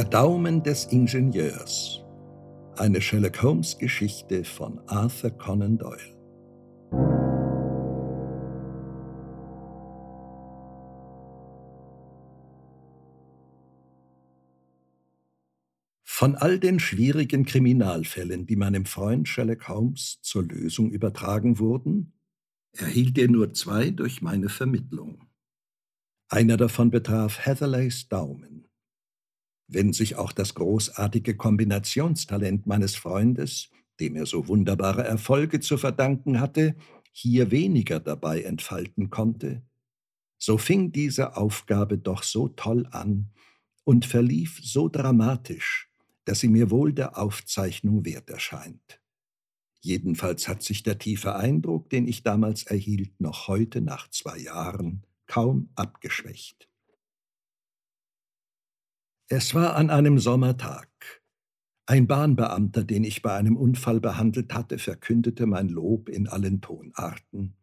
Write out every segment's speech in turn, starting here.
Der Daumen des Ingenieurs. Eine Sherlock Holmes Geschichte von Arthur Conan Doyle. Von all den schwierigen Kriminalfällen, die meinem Freund Sherlock Holmes zur Lösung übertragen wurden, erhielt er nur zwei durch meine Vermittlung. Einer davon betraf Heatherleys Daumen wenn sich auch das großartige Kombinationstalent meines Freundes, dem er so wunderbare Erfolge zu verdanken hatte, hier weniger dabei entfalten konnte, so fing diese Aufgabe doch so toll an und verlief so dramatisch, dass sie mir wohl der Aufzeichnung wert erscheint. Jedenfalls hat sich der tiefe Eindruck, den ich damals erhielt, noch heute nach zwei Jahren kaum abgeschwächt. Es war an einem Sommertag. Ein Bahnbeamter, den ich bei einem Unfall behandelt hatte, verkündete mein Lob in allen Tonarten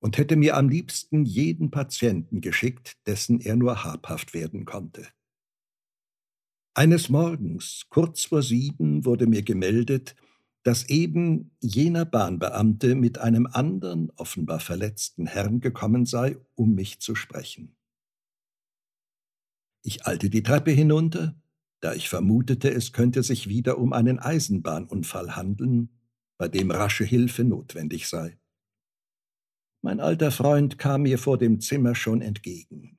und hätte mir am liebsten jeden Patienten geschickt, dessen er nur habhaft werden konnte. Eines Morgens, kurz vor sieben, wurde mir gemeldet, dass eben jener Bahnbeamte mit einem anderen, offenbar verletzten Herrn gekommen sei, um mich zu sprechen. Ich eilte die Treppe hinunter, da ich vermutete, es könnte sich wieder um einen Eisenbahnunfall handeln, bei dem rasche Hilfe notwendig sei. Mein alter Freund kam mir vor dem Zimmer schon entgegen.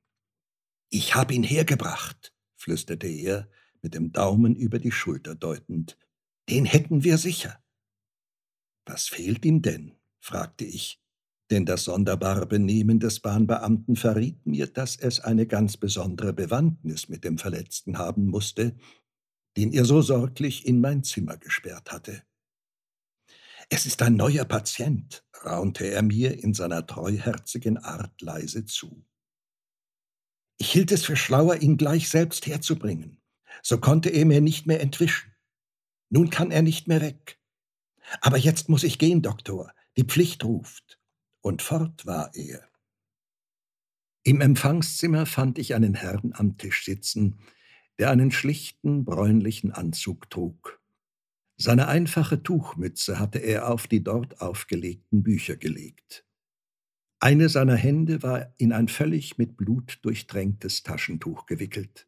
Ich hab ihn hergebracht, flüsterte er, mit dem Daumen über die Schulter deutend. Den hätten wir sicher. Was fehlt ihm denn? fragte ich, denn das sonderbare Benehmen des Bahnbeamten verriet mir, dass es eine ganz besondere Bewandtnis mit dem Verletzten haben musste, den er so sorglich in mein Zimmer gesperrt hatte. Es ist ein neuer Patient, raunte er mir in seiner treuherzigen Art leise zu. Ich hielt es für schlauer, ihn gleich selbst herzubringen. So konnte er mir nicht mehr entwischen. Nun kann er nicht mehr weg. Aber jetzt muss ich gehen, Doktor. Die Pflicht ruft und fort war er. Im Empfangszimmer fand ich einen Herrn am Tisch sitzen, der einen schlichten, bräunlichen Anzug trug. Seine einfache Tuchmütze hatte er auf die dort aufgelegten Bücher gelegt. Eine seiner Hände war in ein völlig mit Blut durchtränktes Taschentuch gewickelt.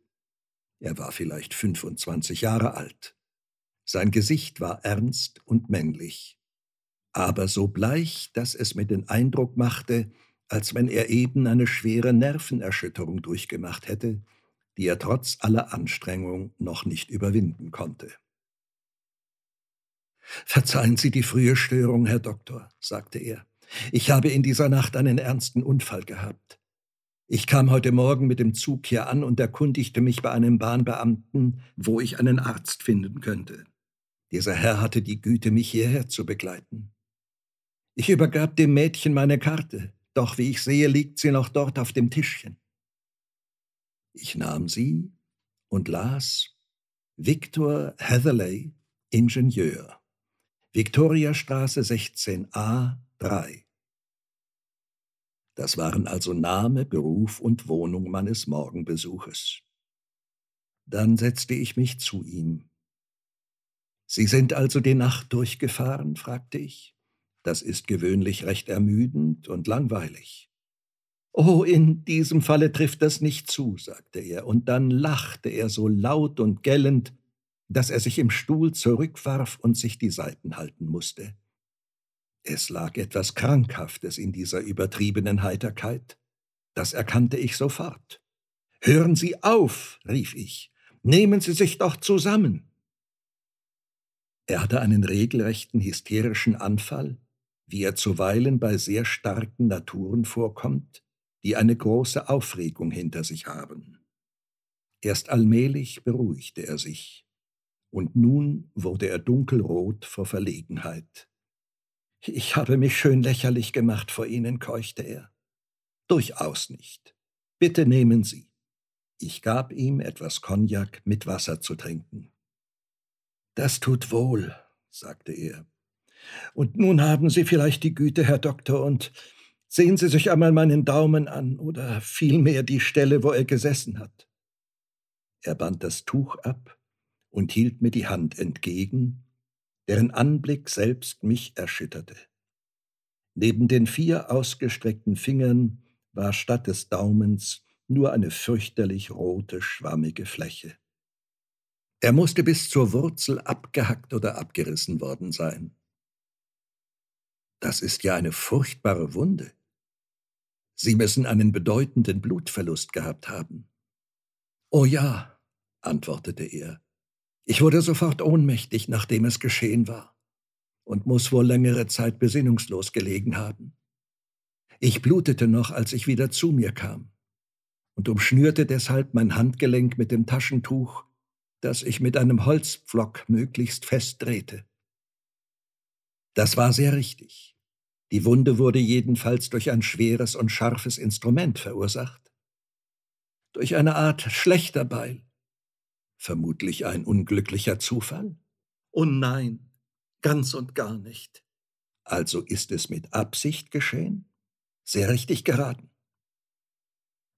Er war vielleicht 25 Jahre alt. Sein Gesicht war ernst und männlich aber so bleich, dass es mir den Eindruck machte, als wenn er eben eine schwere Nervenerschütterung durchgemacht hätte, die er trotz aller Anstrengung noch nicht überwinden konnte. Verzeihen Sie die frühe Störung, Herr Doktor, sagte er. Ich habe in dieser Nacht einen ernsten Unfall gehabt. Ich kam heute Morgen mit dem Zug hier an und erkundigte mich bei einem Bahnbeamten, wo ich einen Arzt finden könnte. Dieser Herr hatte die Güte, mich hierher zu begleiten. Ich übergab dem Mädchen meine Karte, doch wie ich sehe, liegt sie noch dort auf dem Tischchen. Ich nahm sie und las Victor Heatherley, Ingenieur, Viktoriastraße 16a 3. Das waren also Name, Beruf und Wohnung meines Morgenbesuches. Dann setzte ich mich zu ihm. Sie sind also die Nacht durchgefahren? fragte ich. Das ist gewöhnlich recht ermüdend und langweilig. Oh, in diesem Falle trifft das nicht zu, sagte er, und dann lachte er so laut und gellend, dass er sich im Stuhl zurückwarf und sich die Seiten halten musste. Es lag etwas Krankhaftes in dieser übertriebenen Heiterkeit. Das erkannte ich sofort. Hören Sie auf, rief ich, nehmen Sie sich doch zusammen. Er hatte einen regelrechten hysterischen Anfall wie er zuweilen bei sehr starken Naturen vorkommt, die eine große Aufregung hinter sich haben. Erst allmählich beruhigte er sich, und nun wurde er dunkelrot vor Verlegenheit. Ich habe mich schön lächerlich gemacht vor Ihnen, keuchte er. Durchaus nicht. Bitte nehmen Sie. Ich gab ihm etwas Cognac mit Wasser zu trinken. Das tut wohl, sagte er. Und nun haben Sie vielleicht die Güte, Herr Doktor, und sehen Sie sich einmal meinen Daumen an oder vielmehr die Stelle, wo er gesessen hat. Er band das Tuch ab und hielt mir die Hand entgegen, deren Anblick selbst mich erschütterte. Neben den vier ausgestreckten Fingern war statt des Daumens nur eine fürchterlich rote, schwammige Fläche. Er musste bis zur Wurzel abgehackt oder abgerissen worden sein. Das ist ja eine furchtbare Wunde. Sie müssen einen bedeutenden Blutverlust gehabt haben. Oh ja, antwortete er. Ich wurde sofort ohnmächtig, nachdem es geschehen war, und muss wohl längere Zeit besinnungslos gelegen haben. Ich blutete noch, als ich wieder zu mir kam, und umschnürte deshalb mein Handgelenk mit dem Taschentuch, das ich mit einem Holzpflock möglichst fest drehte. Das war sehr richtig. Die Wunde wurde jedenfalls durch ein schweres und scharfes Instrument verursacht. Durch eine Art Schlächterbeil. Vermutlich ein unglücklicher Zufall? Oh nein, ganz und gar nicht. Also ist es mit Absicht geschehen? Sehr richtig geraten.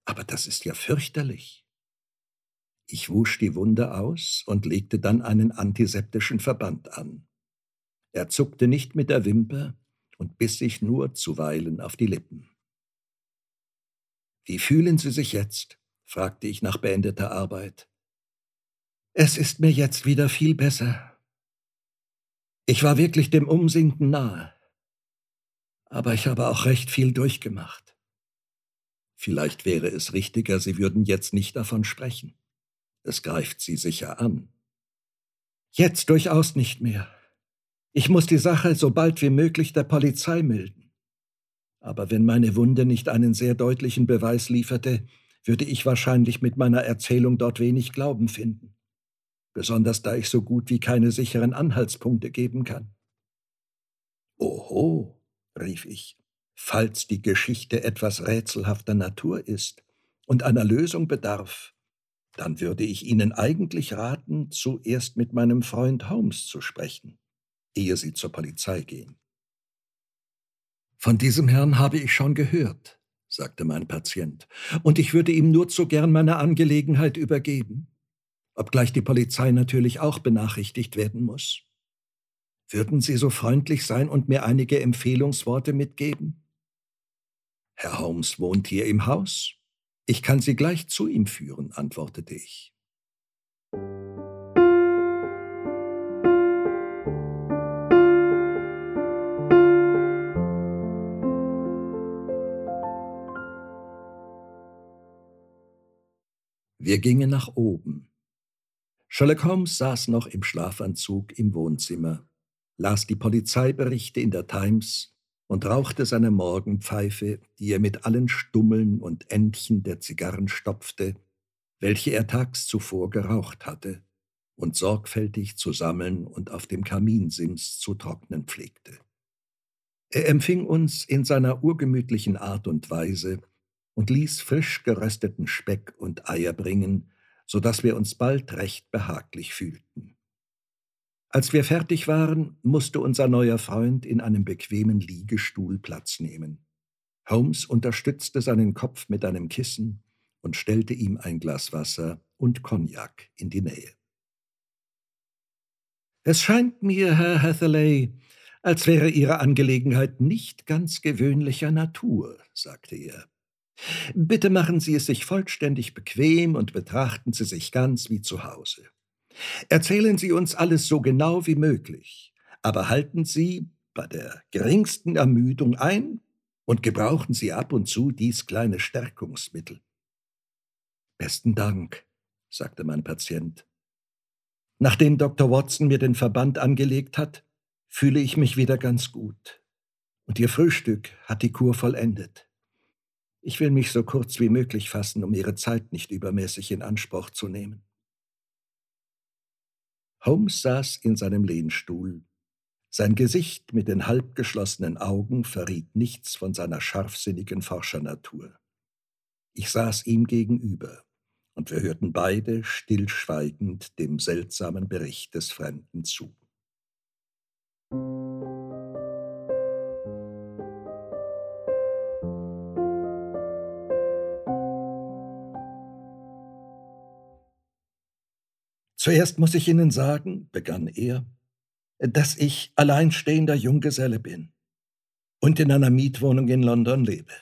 Aber das ist ja fürchterlich. Ich wusch die Wunde aus und legte dann einen antiseptischen Verband an. Er zuckte nicht mit der Wimper und biss sich nur zuweilen auf die Lippen. Wie fühlen Sie sich jetzt? fragte ich nach beendeter Arbeit. Es ist mir jetzt wieder viel besser. Ich war wirklich dem Umsinken nahe. Aber ich habe auch recht viel durchgemacht. Vielleicht wäre es richtiger, Sie würden jetzt nicht davon sprechen. Es greift Sie sicher an. Jetzt durchaus nicht mehr. Ich muss die Sache so bald wie möglich der Polizei melden. Aber wenn meine Wunde nicht einen sehr deutlichen Beweis lieferte, würde ich wahrscheinlich mit meiner Erzählung dort wenig Glauben finden. Besonders da ich so gut wie keine sicheren Anhaltspunkte geben kann. Oho, rief ich, falls die Geschichte etwas rätselhafter Natur ist und einer Lösung bedarf, dann würde ich Ihnen eigentlich raten, zuerst mit meinem Freund Holmes zu sprechen, ehe Sie zur Polizei gehen. Von diesem Herrn habe ich schon gehört, sagte mein Patient, und ich würde ihm nur zu gern meine Angelegenheit übergeben, obgleich die Polizei natürlich auch benachrichtigt werden muss. Würden Sie so freundlich sein und mir einige Empfehlungsworte mitgeben? Herr Holmes wohnt hier im Haus, ich kann Sie gleich zu ihm führen, antwortete ich. Wir gingen nach oben. Sherlock Holmes saß noch im Schlafanzug im Wohnzimmer, las die Polizeiberichte in der Times und rauchte seine Morgenpfeife, die er mit allen Stummeln und Endchen der Zigarren stopfte, welche er tags zuvor geraucht hatte und sorgfältig zu sammeln und auf dem Kaminsims zu trocknen pflegte. Er empfing uns in seiner urgemütlichen Art und Weise und ließ frisch gerösteten Speck und Eier bringen, so dass wir uns bald recht behaglich fühlten. Als wir fertig waren, musste unser neuer Freund in einem bequemen Liegestuhl Platz nehmen. Holmes unterstützte seinen Kopf mit einem Kissen und stellte ihm ein Glas Wasser und Cognac in die Nähe. Es scheint mir, Herr Hatherley, als wäre Ihre Angelegenheit nicht ganz gewöhnlicher Natur, sagte er. Bitte machen Sie es sich vollständig bequem und betrachten Sie sich ganz wie zu Hause. Erzählen Sie uns alles so genau wie möglich, aber halten Sie bei der geringsten Ermüdung ein und gebrauchen Sie ab und zu dies kleine Stärkungsmittel. Besten Dank, sagte mein Patient. Nachdem Dr. Watson mir den Verband angelegt hat, fühle ich mich wieder ganz gut. Und Ihr Frühstück hat die Kur vollendet. Ich will mich so kurz wie möglich fassen, um Ihre Zeit nicht übermäßig in Anspruch zu nehmen. Holmes saß in seinem Lehnstuhl. Sein Gesicht mit den halbgeschlossenen Augen verriet nichts von seiner scharfsinnigen Forschernatur. Ich saß ihm gegenüber, und wir hörten beide stillschweigend dem seltsamen Bericht des Fremden zu. Zuerst muss ich Ihnen sagen, begann er, dass ich alleinstehender Junggeselle bin und in einer Mietwohnung in London lebe.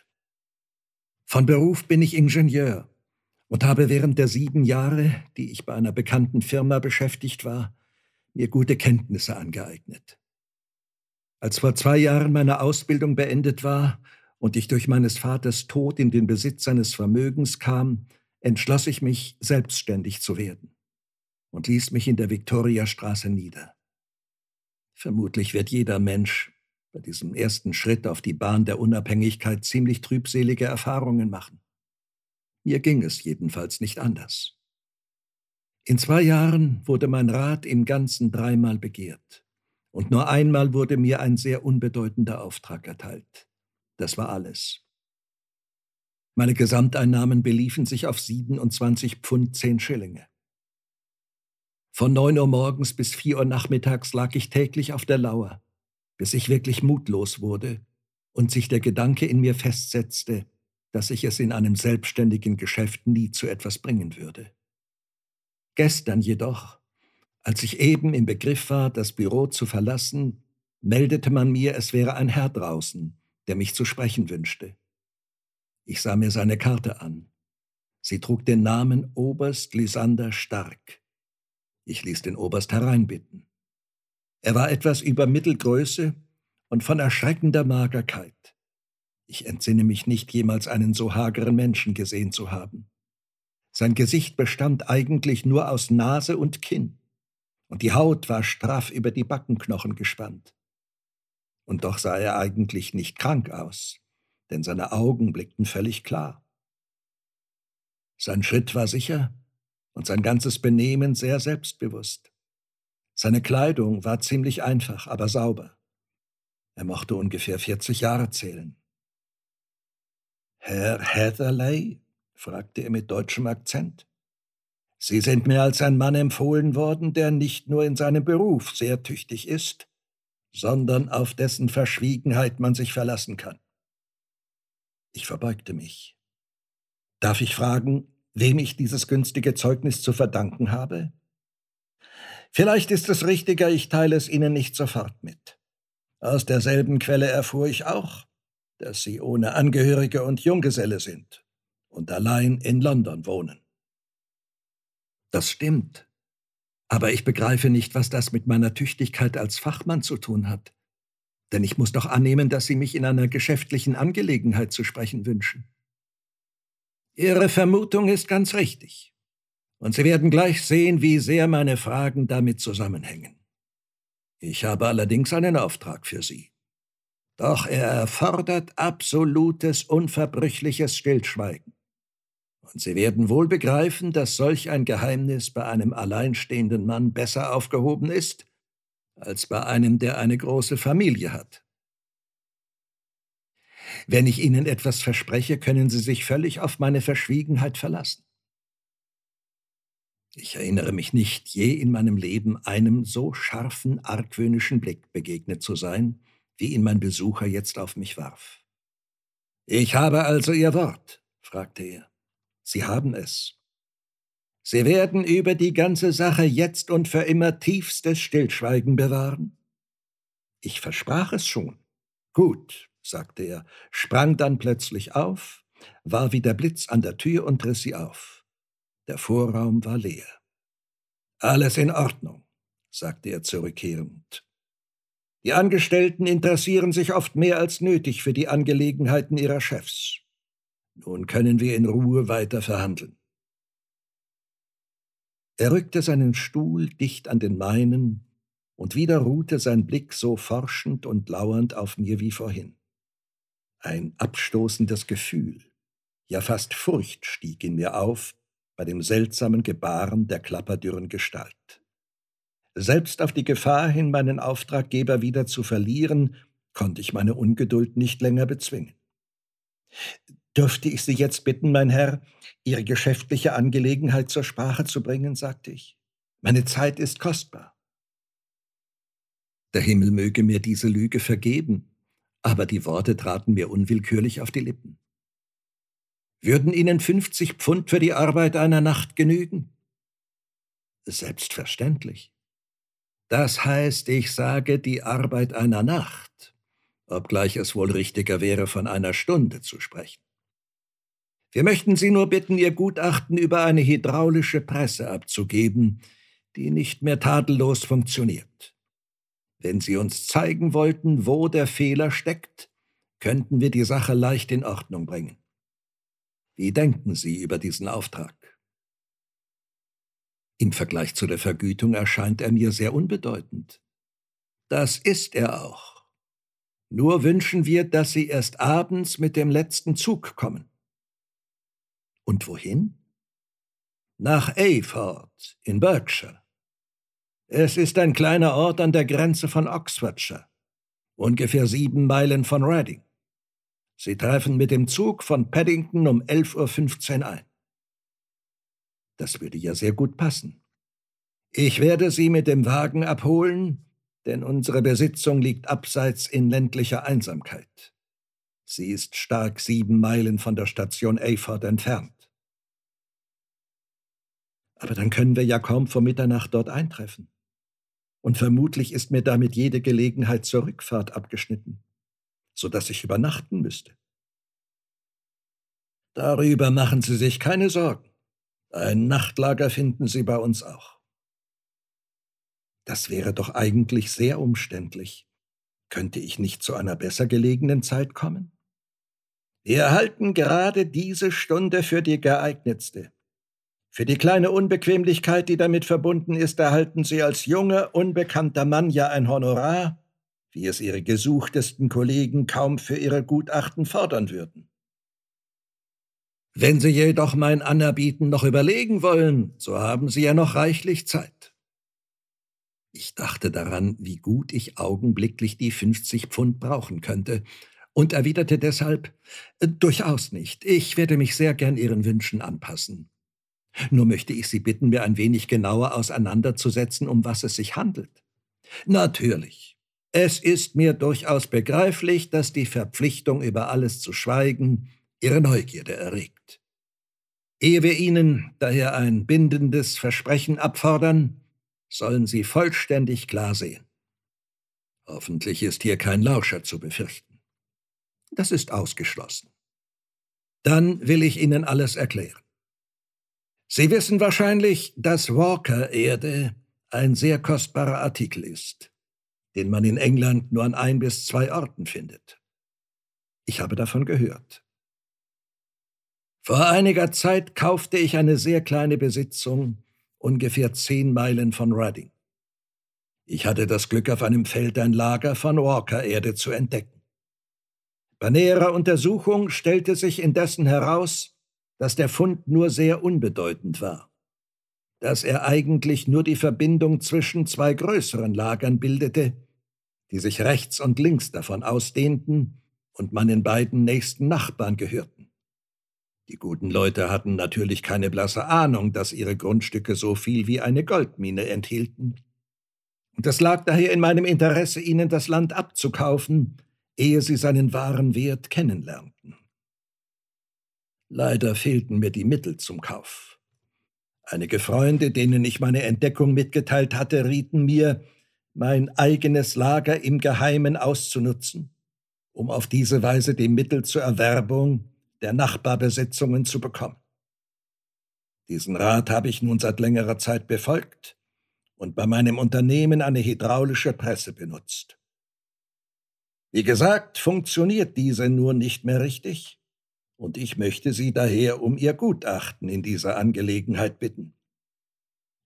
Von Beruf bin ich Ingenieur und habe während der sieben Jahre, die ich bei einer bekannten Firma beschäftigt war, mir gute Kenntnisse angeeignet. Als vor zwei Jahren meine Ausbildung beendet war und ich durch meines Vaters Tod in den Besitz seines Vermögens kam, entschloss ich mich, selbstständig zu werden und ließ mich in der Viktoriastraße nieder. Vermutlich wird jeder Mensch bei diesem ersten Schritt auf die Bahn der Unabhängigkeit ziemlich trübselige Erfahrungen machen. Mir ging es jedenfalls nicht anders. In zwei Jahren wurde mein Rat im Ganzen dreimal begehrt, und nur einmal wurde mir ein sehr unbedeutender Auftrag erteilt. Das war alles. Meine Gesamteinnahmen beliefen sich auf 27 Pfund 10 Schillinge. Von neun Uhr morgens bis vier Uhr nachmittags lag ich täglich auf der Lauer, bis ich wirklich mutlos wurde und sich der Gedanke in mir festsetzte, dass ich es in einem selbstständigen Geschäft nie zu etwas bringen würde. Gestern jedoch, als ich eben im Begriff war, das Büro zu verlassen, meldete man mir, es wäre ein Herr draußen, der mich zu sprechen wünschte. Ich sah mir seine Karte an. Sie trug den Namen Oberst Lysander Stark. Ich ließ den Oberst hereinbitten. Er war etwas über Mittelgröße und von erschreckender Magerkeit. Ich entsinne mich nicht, jemals einen so hageren Menschen gesehen zu haben. Sein Gesicht bestand eigentlich nur aus Nase und Kinn, und die Haut war straff über die Backenknochen gespannt. Und doch sah er eigentlich nicht krank aus, denn seine Augen blickten völlig klar. Sein Schritt war sicher, und sein ganzes Benehmen sehr selbstbewusst. Seine Kleidung war ziemlich einfach, aber sauber. Er mochte ungefähr 40 Jahre zählen. Herr Hatherley? fragte er mit deutschem Akzent. Sie sind mir als ein Mann empfohlen worden, der nicht nur in seinem Beruf sehr tüchtig ist, sondern auf dessen Verschwiegenheit man sich verlassen kann. Ich verbeugte mich. Darf ich fragen, wem ich dieses günstige Zeugnis zu verdanken habe? Vielleicht ist es richtiger, ich teile es Ihnen nicht sofort mit. Aus derselben Quelle erfuhr ich auch, dass Sie ohne Angehörige und Junggeselle sind und allein in London wohnen. Das stimmt. Aber ich begreife nicht, was das mit meiner Tüchtigkeit als Fachmann zu tun hat. Denn ich muss doch annehmen, dass Sie mich in einer geschäftlichen Angelegenheit zu sprechen wünschen. Ihre Vermutung ist ganz richtig. Und Sie werden gleich sehen, wie sehr meine Fragen damit zusammenhängen. Ich habe allerdings einen Auftrag für Sie. Doch er erfordert absolutes, unverbrüchliches Stillschweigen. Und Sie werden wohl begreifen, dass solch ein Geheimnis bei einem alleinstehenden Mann besser aufgehoben ist, als bei einem, der eine große Familie hat. Wenn ich Ihnen etwas verspreche, können Sie sich völlig auf meine Verschwiegenheit verlassen. Ich erinnere mich nicht, je in meinem Leben einem so scharfen, argwöhnischen Blick begegnet zu sein, wie ihn mein Besucher jetzt auf mich warf. Ich habe also Ihr Wort, fragte er. Sie haben es. Sie werden über die ganze Sache jetzt und für immer tiefstes Stillschweigen bewahren? Ich versprach es schon. Gut, sagte er, sprang dann plötzlich auf, war wie der Blitz an der Tür und riss sie auf. Der Vorraum war leer. Alles in Ordnung, sagte er zurückkehrend. Die Angestellten interessieren sich oft mehr als nötig für die Angelegenheiten ihrer Chefs. Nun können wir in Ruhe weiter verhandeln. Er rückte seinen Stuhl dicht an den meinen, und wieder ruhte sein Blick so forschend und lauernd auf mir wie vorhin. Ein abstoßendes Gefühl, ja fast Furcht stieg in mir auf bei dem seltsamen Gebaren der klapperdürren Gestalt. Selbst auf die Gefahr hin, meinen Auftraggeber wieder zu verlieren, konnte ich meine Ungeduld nicht länger bezwingen. Dürfte ich Sie jetzt bitten, mein Herr, Ihre geschäftliche Angelegenheit zur Sprache zu bringen, sagte ich. Meine Zeit ist kostbar. Der Himmel möge mir diese Lüge vergeben, aber die Worte traten mir unwillkürlich auf die Lippen. Würden Ihnen 50 Pfund für die Arbeit einer Nacht genügen? Selbstverständlich. Das heißt, ich sage die Arbeit einer Nacht, obgleich es wohl richtiger wäre, von einer Stunde zu sprechen. Wir möchten Sie nur bitten, Ihr Gutachten über eine hydraulische Presse abzugeben, die nicht mehr tadellos funktioniert. Wenn Sie uns zeigen wollten, wo der Fehler steckt, könnten wir die Sache leicht in Ordnung bringen. Wie denken Sie über diesen Auftrag? Im Vergleich zu der Vergütung erscheint er mir sehr unbedeutend. Das ist er auch. Nur wünschen wir, dass Sie erst abends mit dem letzten Zug kommen. Und wohin? Nach Ayford in Berkshire. Es ist ein kleiner Ort an der Grenze von Oxfordshire, ungefähr sieben Meilen von Reading. Sie treffen mit dem Zug von Paddington um 11.15 Uhr ein. Das würde ja sehr gut passen. Ich werde Sie mit dem Wagen abholen, denn unsere Besitzung liegt abseits in ländlicher Einsamkeit. Sie ist stark sieben Meilen von der Station Ayford entfernt. Aber dann können wir ja kaum vor Mitternacht dort eintreffen. Und vermutlich ist mir damit jede Gelegenheit zur Rückfahrt abgeschnitten, so dass ich übernachten müsste. Darüber machen Sie sich keine Sorgen. Ein Nachtlager finden Sie bei uns auch. Das wäre doch eigentlich sehr umständlich. Könnte ich nicht zu einer besser gelegenen Zeit kommen? Wir halten gerade diese Stunde für die geeignetste. Für die kleine Unbequemlichkeit, die damit verbunden ist, erhalten Sie als junger, unbekannter Mann ja ein Honorar, wie es Ihre gesuchtesten Kollegen kaum für ihre Gutachten fordern würden. Wenn Sie jedoch mein Anerbieten noch überlegen wollen, so haben Sie ja noch reichlich Zeit. Ich dachte daran, wie gut ich augenblicklich die 50 Pfund brauchen könnte, und erwiderte deshalb äh, Durchaus nicht. Ich werde mich sehr gern Ihren Wünschen anpassen. Nur möchte ich Sie bitten, mir ein wenig genauer auseinanderzusetzen, um was es sich handelt. Natürlich. Es ist mir durchaus begreiflich, dass die Verpflichtung, über alles zu schweigen, Ihre Neugierde erregt. Ehe wir Ihnen daher ein bindendes Versprechen abfordern, sollen Sie vollständig klar sehen. Hoffentlich ist hier kein Lauscher zu befürchten. Das ist ausgeschlossen. Dann will ich Ihnen alles erklären. Sie wissen wahrscheinlich, dass Walker-Erde ein sehr kostbarer Artikel ist, den man in England nur an ein bis zwei Orten findet. Ich habe davon gehört. Vor einiger Zeit kaufte ich eine sehr kleine Besitzung, ungefähr zehn Meilen von Reading. Ich hatte das Glück, auf einem Feld ein Lager von Walker-Erde zu entdecken. Bei näherer Untersuchung stellte sich indessen heraus, dass der Fund nur sehr unbedeutend war, dass er eigentlich nur die Verbindung zwischen zwei größeren Lagern bildete, die sich rechts und links davon ausdehnten und meinen beiden nächsten Nachbarn gehörten. Die guten Leute hatten natürlich keine blasse Ahnung, dass ihre Grundstücke so viel wie eine Goldmine enthielten. Und es lag daher in meinem Interesse, ihnen das Land abzukaufen, ehe sie seinen wahren Wert kennenlernten. Leider fehlten mir die Mittel zum Kauf. Einige Freunde, denen ich meine Entdeckung mitgeteilt hatte, rieten mir, mein eigenes Lager im Geheimen auszunutzen, um auf diese Weise die Mittel zur Erwerbung der Nachbarbesitzungen zu bekommen. Diesen Rat habe ich nun seit längerer Zeit befolgt und bei meinem Unternehmen eine hydraulische Presse benutzt. Wie gesagt, funktioniert diese nur nicht mehr richtig, und ich möchte Sie daher um Ihr Gutachten in dieser Angelegenheit bitten.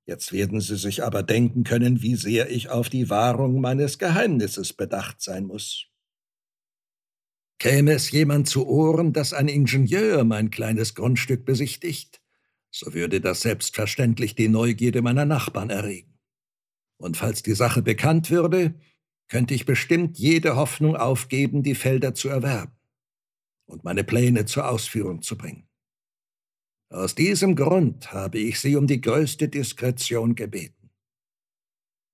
Jetzt werden Sie sich aber denken können, wie sehr ich auf die Wahrung meines Geheimnisses bedacht sein muss. Käme es jemand zu Ohren, dass ein Ingenieur mein kleines Grundstück besichtigt, so würde das selbstverständlich die Neugierde meiner Nachbarn erregen. Und falls die Sache bekannt würde, könnte ich bestimmt jede Hoffnung aufgeben, die Felder zu erwerben und meine Pläne zur Ausführung zu bringen. Aus diesem Grund habe ich Sie um die größte Diskretion gebeten.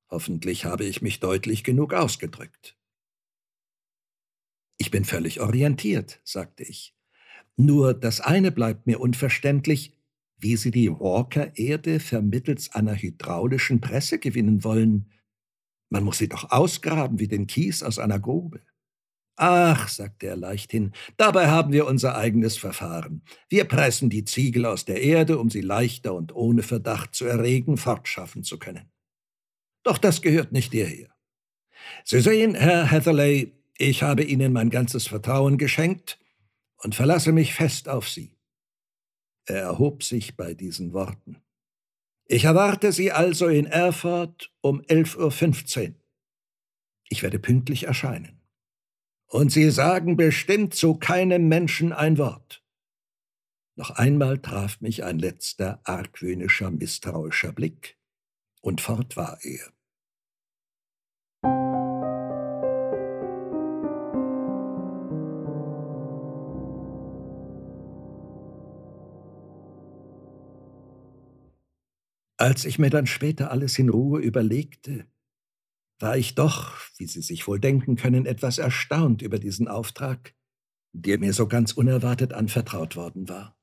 Hoffentlich habe ich mich deutlich genug ausgedrückt. Ich bin völlig orientiert, sagte ich. Nur das eine bleibt mir unverständlich. wie Sie die Walker-Erde vermittels einer hydraulischen Presse gewinnen wollen. Man muss sie doch ausgraben wie den Kies aus einer Grube. Ach, sagte er leichthin, dabei haben wir unser eigenes Verfahren. Wir pressen die Ziegel aus der Erde, um sie leichter und ohne Verdacht zu erregen fortschaffen zu können. Doch das gehört nicht hierher. Sie sehen, Herr Hatherley, ich habe Ihnen mein ganzes Vertrauen geschenkt und verlasse mich fest auf Sie. Er erhob sich bei diesen Worten. Ich erwarte Sie also in Erfurt um 11.15 Uhr. Ich werde pünktlich erscheinen. Und Sie sagen bestimmt zu keinem Menschen ein Wort. Noch einmal traf mich ein letzter argwöhnischer, misstrauischer Blick, und fort war er. Als ich mir dann später alles in Ruhe überlegte, war ich doch, wie Sie sich wohl denken können, etwas erstaunt über diesen Auftrag, der mir so ganz unerwartet anvertraut worden war.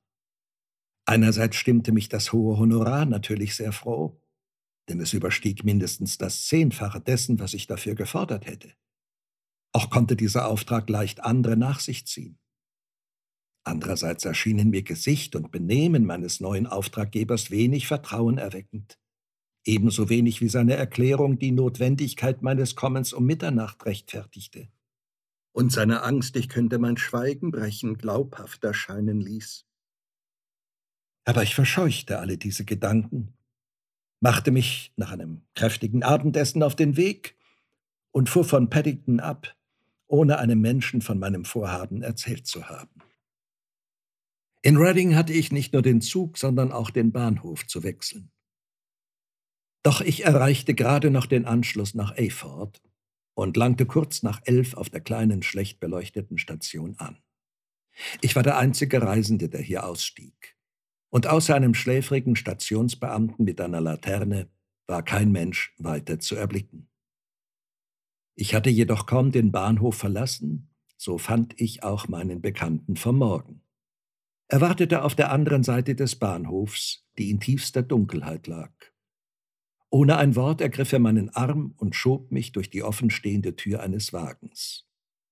Einerseits stimmte mich das hohe Honorar natürlich sehr froh, denn es überstieg mindestens das Zehnfache dessen, was ich dafür gefordert hätte. Auch konnte dieser Auftrag leicht andere nach sich ziehen. Andererseits erschienen mir Gesicht und Benehmen meines neuen Auftraggebers wenig vertrauenerweckend, ebenso wenig wie seine Erklärung die Notwendigkeit meines Kommens um Mitternacht rechtfertigte und seine Angst, ich könnte mein Schweigen brechen, glaubhaft erscheinen ließ. Aber ich verscheuchte alle diese Gedanken, machte mich nach einem kräftigen Abendessen auf den Weg und fuhr von Paddington ab, ohne einem Menschen von meinem Vorhaben erzählt zu haben. In Reading hatte ich nicht nur den Zug, sondern auch den Bahnhof zu wechseln. Doch ich erreichte gerade noch den Anschluss nach Ayford und langte kurz nach elf auf der kleinen, schlecht beleuchteten Station an. Ich war der einzige Reisende, der hier ausstieg. Und außer einem schläfrigen Stationsbeamten mit einer Laterne war kein Mensch weiter zu erblicken. Ich hatte jedoch kaum den Bahnhof verlassen, so fand ich auch meinen Bekannten vom Morgen. Er wartete auf der anderen Seite des Bahnhofs, die in tiefster Dunkelheit lag. Ohne ein Wort ergriff er meinen Arm und schob mich durch die offenstehende Tür eines Wagens.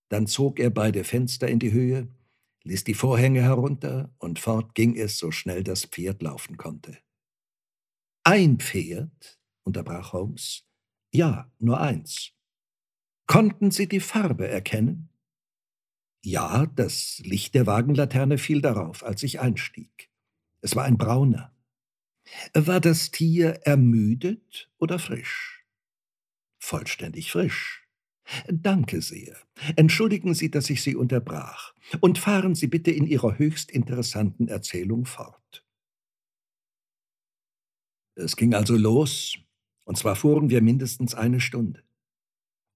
Dann zog er beide Fenster in die Höhe, ließ die Vorhänge herunter und fort ging es, so schnell das Pferd laufen konnte. Ein Pferd? unterbrach Holmes. Ja, nur eins. Konnten Sie die Farbe erkennen? Ja, das Licht der Wagenlaterne fiel darauf, als ich einstieg. Es war ein brauner. War das Tier ermüdet oder frisch? Vollständig frisch. Danke sehr. Entschuldigen Sie, dass ich Sie unterbrach. Und fahren Sie bitte in Ihrer höchst interessanten Erzählung fort. Es ging also los, und zwar fuhren wir mindestens eine Stunde.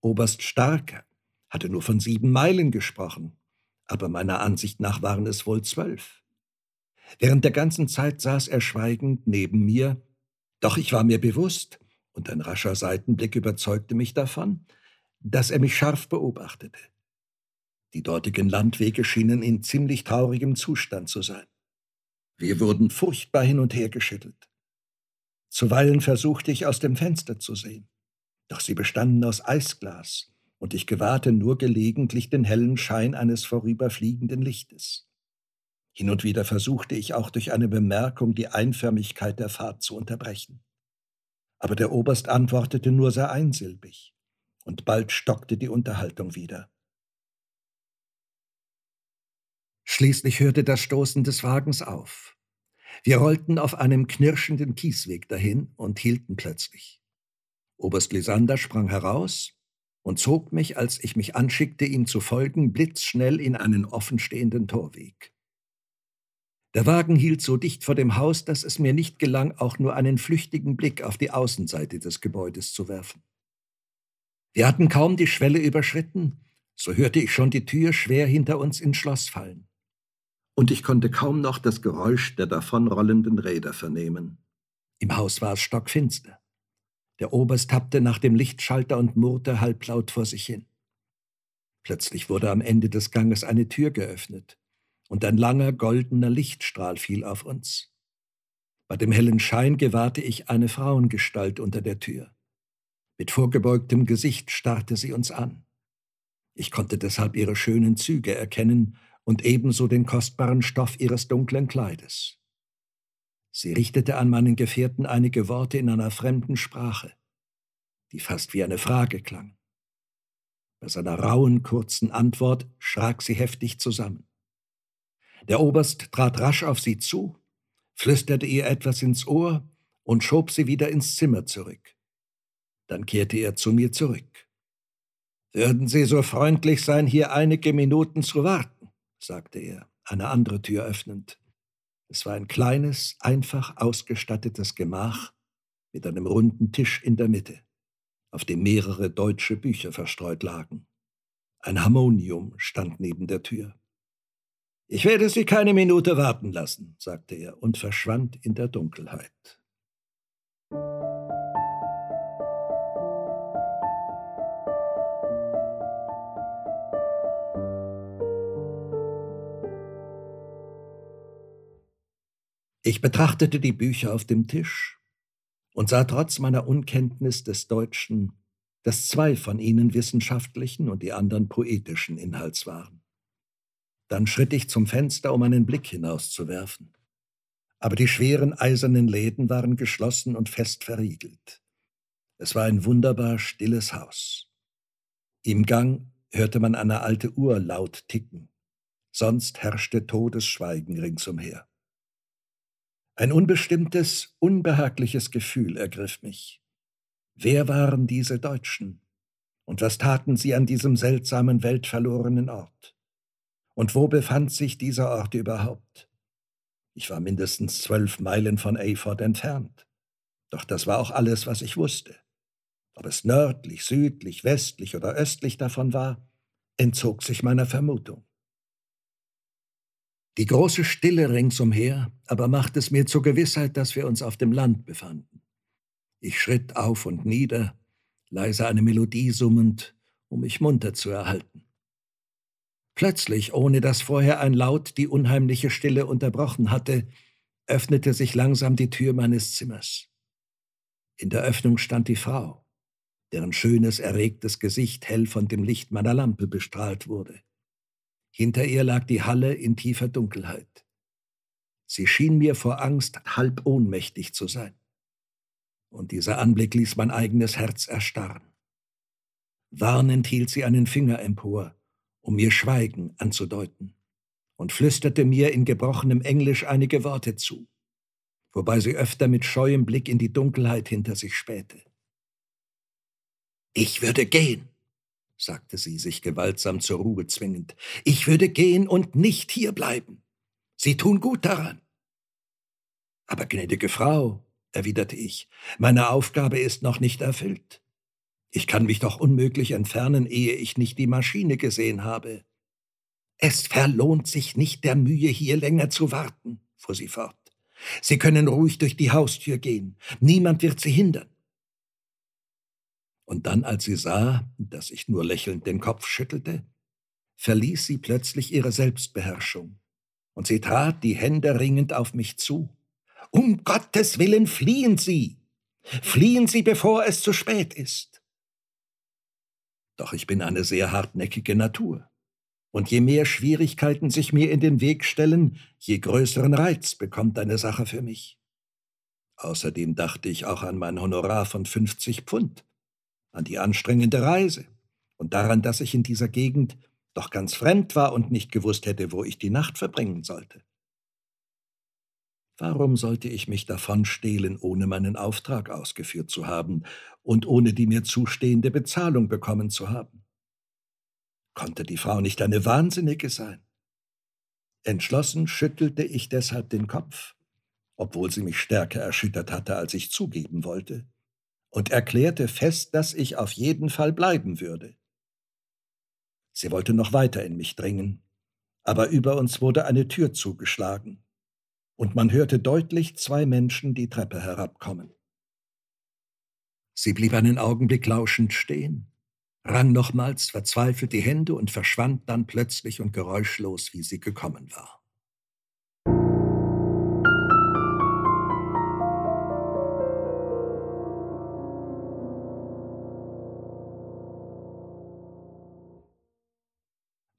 Oberst Starker hatte nur von sieben Meilen gesprochen, aber meiner Ansicht nach waren es wohl zwölf. Während der ganzen Zeit saß er schweigend neben mir, doch ich war mir bewusst, und ein rascher Seitenblick überzeugte mich davon, dass er mich scharf beobachtete. Die dortigen Landwege schienen in ziemlich traurigem Zustand zu sein. Wir wurden furchtbar hin und her geschüttelt. Zuweilen versuchte ich aus dem Fenster zu sehen, doch sie bestanden aus Eisglas und ich gewahrte nur gelegentlich den hellen Schein eines vorüberfliegenden Lichtes. Hin und wieder versuchte ich auch durch eine Bemerkung die Einförmigkeit der Fahrt zu unterbrechen. Aber der Oberst antwortete nur sehr einsilbig, und bald stockte die Unterhaltung wieder. Schließlich hörte das Stoßen des Wagens auf. Wir rollten auf einem knirschenden Kiesweg dahin und hielten plötzlich. Oberst Lysander sprang heraus, und zog mich, als ich mich anschickte, ihm zu folgen, blitzschnell in einen offenstehenden Torweg. Der Wagen hielt so dicht vor dem Haus, dass es mir nicht gelang, auch nur einen flüchtigen Blick auf die Außenseite des Gebäudes zu werfen. Wir hatten kaum die Schwelle überschritten, so hörte ich schon die Tür schwer hinter uns ins Schloss fallen. Und ich konnte kaum noch das Geräusch der davonrollenden Räder vernehmen. Im Haus war es stockfinster. Der Oberst tappte nach dem Lichtschalter und murrte halblaut vor sich hin. Plötzlich wurde am Ende des Ganges eine Tür geöffnet, und ein langer goldener Lichtstrahl fiel auf uns. Bei dem hellen Schein gewahrte ich eine Frauengestalt unter der Tür. Mit vorgebeugtem Gesicht starrte sie uns an. Ich konnte deshalb ihre schönen Züge erkennen und ebenso den kostbaren Stoff ihres dunklen Kleides. Sie richtete an meinen Gefährten einige Worte in einer fremden Sprache, die fast wie eine Frage klang. Bei seiner rauen, kurzen Antwort schrak sie heftig zusammen. Der Oberst trat rasch auf sie zu, flüsterte ihr etwas ins Ohr und schob sie wieder ins Zimmer zurück. Dann kehrte er zu mir zurück. Würden Sie so freundlich sein, hier einige Minuten zu warten, sagte er, eine andere Tür öffnend. Es war ein kleines, einfach ausgestattetes Gemach mit einem runden Tisch in der Mitte auf dem mehrere deutsche Bücher verstreut lagen. Ein Harmonium stand neben der Tür. Ich werde Sie keine Minute warten lassen, sagte er und verschwand in der Dunkelheit. Ich betrachtete die Bücher auf dem Tisch und sah trotz meiner Unkenntnis des Deutschen, dass zwei von ihnen wissenschaftlichen und die anderen poetischen Inhalts waren. Dann schritt ich zum Fenster, um einen Blick hinauszuwerfen. Aber die schweren eisernen Läden waren geschlossen und fest verriegelt. Es war ein wunderbar stilles Haus. Im Gang hörte man eine alte Uhr laut ticken. Sonst herrschte Todesschweigen ringsumher. Ein unbestimmtes, unbehagliches Gefühl ergriff mich. Wer waren diese Deutschen? Und was taten sie an diesem seltsamen, weltverlorenen Ort? Und wo befand sich dieser Ort überhaupt? Ich war mindestens zwölf Meilen von Eyford entfernt. Doch das war auch alles, was ich wusste. Ob es nördlich, südlich, westlich oder östlich davon war, entzog sich meiner Vermutung. Die große Stille ringsumher aber machte es mir zur Gewissheit, dass wir uns auf dem Land befanden. Ich schritt auf und nieder, leise eine Melodie summend, um mich munter zu erhalten. Plötzlich, ohne dass vorher ein Laut die unheimliche Stille unterbrochen hatte, öffnete sich langsam die Tür meines Zimmers. In der Öffnung stand die Frau, deren schönes, erregtes Gesicht hell von dem Licht meiner Lampe bestrahlt wurde. Hinter ihr lag die Halle in tiefer Dunkelheit. Sie schien mir vor Angst halb ohnmächtig zu sein. Und dieser Anblick ließ mein eigenes Herz erstarren. Warnend hielt sie einen Finger empor, um mir Schweigen anzudeuten, und flüsterte mir in gebrochenem Englisch einige Worte zu, wobei sie öfter mit scheuem Blick in die Dunkelheit hinter sich spähte. Ich würde gehen, sagte sie, sich gewaltsam zur Ruhe zwingend. Ich würde gehen und nicht hier bleiben. Sie tun gut daran. Aber gnädige Frau, erwiderte ich, meine Aufgabe ist noch nicht erfüllt. Ich kann mich doch unmöglich entfernen, ehe ich nicht die Maschine gesehen habe. Es verlohnt sich nicht der Mühe, hier länger zu warten, fuhr sie fort. Sie können ruhig durch die Haustür gehen. Niemand wird Sie hindern. Und dann, als sie sah, dass ich nur lächelnd den Kopf schüttelte, verließ sie plötzlich ihre Selbstbeherrschung, und sie trat die Hände ringend auf mich zu. Um Gottes willen fliehen Sie! Fliehen Sie, bevor es zu spät ist! Doch ich bin eine sehr hartnäckige Natur, und je mehr Schwierigkeiten sich mir in den Weg stellen, je größeren Reiz bekommt eine Sache für mich. Außerdem dachte ich auch an mein Honorar von 50 Pfund, an die anstrengende Reise und daran, dass ich in dieser Gegend doch ganz fremd war und nicht gewusst hätte, wo ich die Nacht verbringen sollte. Warum sollte ich mich davon stehlen, ohne meinen Auftrag ausgeführt zu haben und ohne die mir zustehende Bezahlung bekommen zu haben? Konnte die Frau nicht eine Wahnsinnige sein? Entschlossen schüttelte ich deshalb den Kopf, obwohl sie mich stärker erschüttert hatte, als ich zugeben wollte, und erklärte fest, dass ich auf jeden Fall bleiben würde. Sie wollte noch weiter in mich dringen, aber über uns wurde eine Tür zugeschlagen, und man hörte deutlich zwei Menschen die Treppe herabkommen. Sie blieb einen Augenblick lauschend stehen, rang nochmals verzweifelt die Hände und verschwand dann plötzlich und geräuschlos, wie sie gekommen war.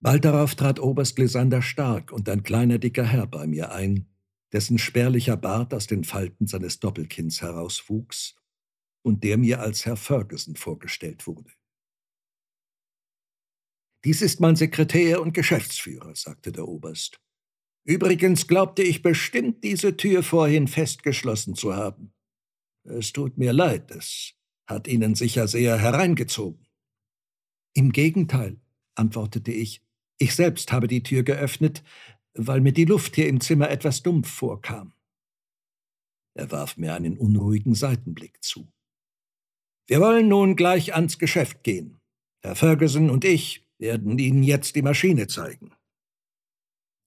Bald darauf trat Oberst Lysander Stark und ein kleiner dicker Herr bei mir ein, dessen spärlicher Bart aus den Falten seines Doppelkinns herauswuchs und der mir als Herr Ferguson vorgestellt wurde. Dies ist mein Sekretär und Geschäftsführer, sagte der Oberst. Übrigens glaubte ich bestimmt, diese Tür vorhin festgeschlossen zu haben. Es tut mir leid, es hat Ihnen sicher sehr hereingezogen. Im Gegenteil, antwortete ich, ich selbst habe die Tür geöffnet, weil mir die Luft hier im Zimmer etwas dumpf vorkam. Er warf mir einen unruhigen Seitenblick zu. Wir wollen nun gleich ans Geschäft gehen. Herr Ferguson und ich werden Ihnen jetzt die Maschine zeigen.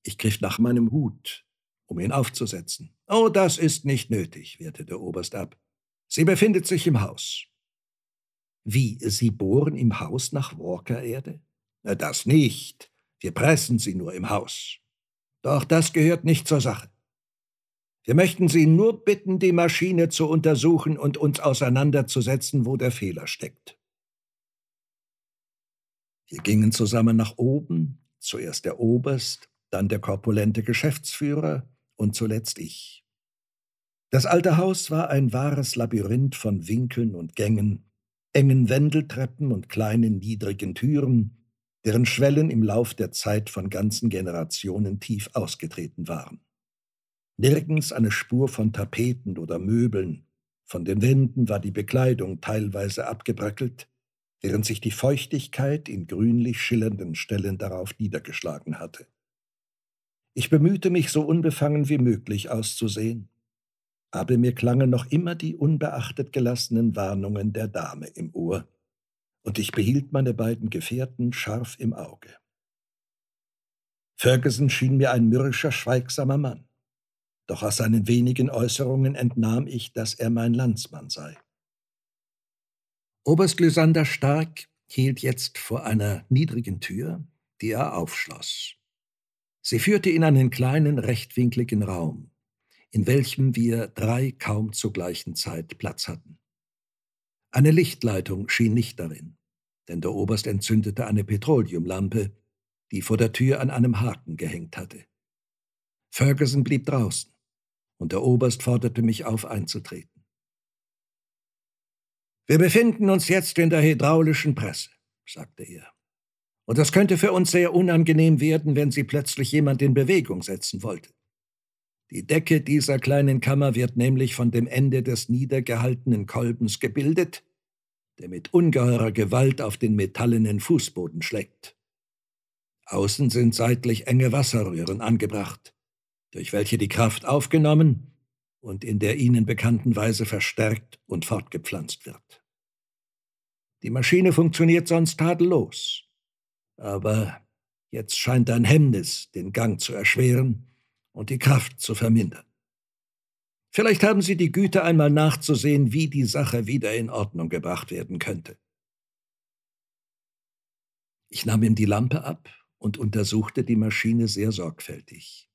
Ich griff nach meinem Hut, um ihn aufzusetzen. Oh, das ist nicht nötig, wehrte der Oberst ab. Sie befindet sich im Haus. Wie, Sie bohren im Haus nach Walker-Erde? Das nicht. Wir pressen sie nur im Haus. Doch das gehört nicht zur Sache. Wir möchten Sie nur bitten, die Maschine zu untersuchen und uns auseinanderzusetzen, wo der Fehler steckt. Wir gingen zusammen nach oben, zuerst der Oberst, dann der korpulente Geschäftsführer und zuletzt ich. Das alte Haus war ein wahres Labyrinth von Winkeln und Gängen, engen Wendeltreppen und kleinen niedrigen Türen, deren Schwellen im Lauf der Zeit von ganzen Generationen tief ausgetreten waren. Nirgends eine Spur von Tapeten oder Möbeln, von den Wänden war die Bekleidung teilweise abgebröckelt, während sich die Feuchtigkeit in grünlich schillernden Stellen darauf niedergeschlagen hatte. Ich bemühte mich, so unbefangen wie möglich auszusehen, aber mir klangen noch immer die unbeachtet gelassenen Warnungen der Dame im Ohr, und ich behielt meine beiden Gefährten scharf im Auge. Ferguson schien mir ein mürrischer, schweigsamer Mann, doch aus seinen wenigen Äußerungen entnahm ich, dass er mein Landsmann sei. Oberst Lysander Stark hielt jetzt vor einer niedrigen Tür, die er aufschloss. Sie führte in einen kleinen, rechtwinkligen Raum, in welchem wir drei kaum zur gleichen Zeit Platz hatten. Eine Lichtleitung schien nicht darin, denn der Oberst entzündete eine Petroleumlampe, die vor der Tür an einem Haken gehängt hatte. Ferguson blieb draußen, und der Oberst forderte mich auf, einzutreten. Wir befinden uns jetzt in der hydraulischen Presse, sagte er. Und das könnte für uns sehr unangenehm werden, wenn sie plötzlich jemand in Bewegung setzen wollte. Die Decke dieser kleinen Kammer wird nämlich von dem Ende des niedergehaltenen Kolbens gebildet, der mit ungeheurer Gewalt auf den metallenen Fußboden schlägt. Außen sind seitlich enge Wasserröhren angebracht, durch welche die Kraft aufgenommen und in der ihnen bekannten Weise verstärkt und fortgepflanzt wird. Die Maschine funktioniert sonst tadellos, aber jetzt scheint ein Hemmnis den Gang zu erschweren und die Kraft zu vermindern. Vielleicht haben Sie die Güte einmal nachzusehen, wie die Sache wieder in Ordnung gebracht werden könnte. Ich nahm ihm die Lampe ab und untersuchte die Maschine sehr sorgfältig.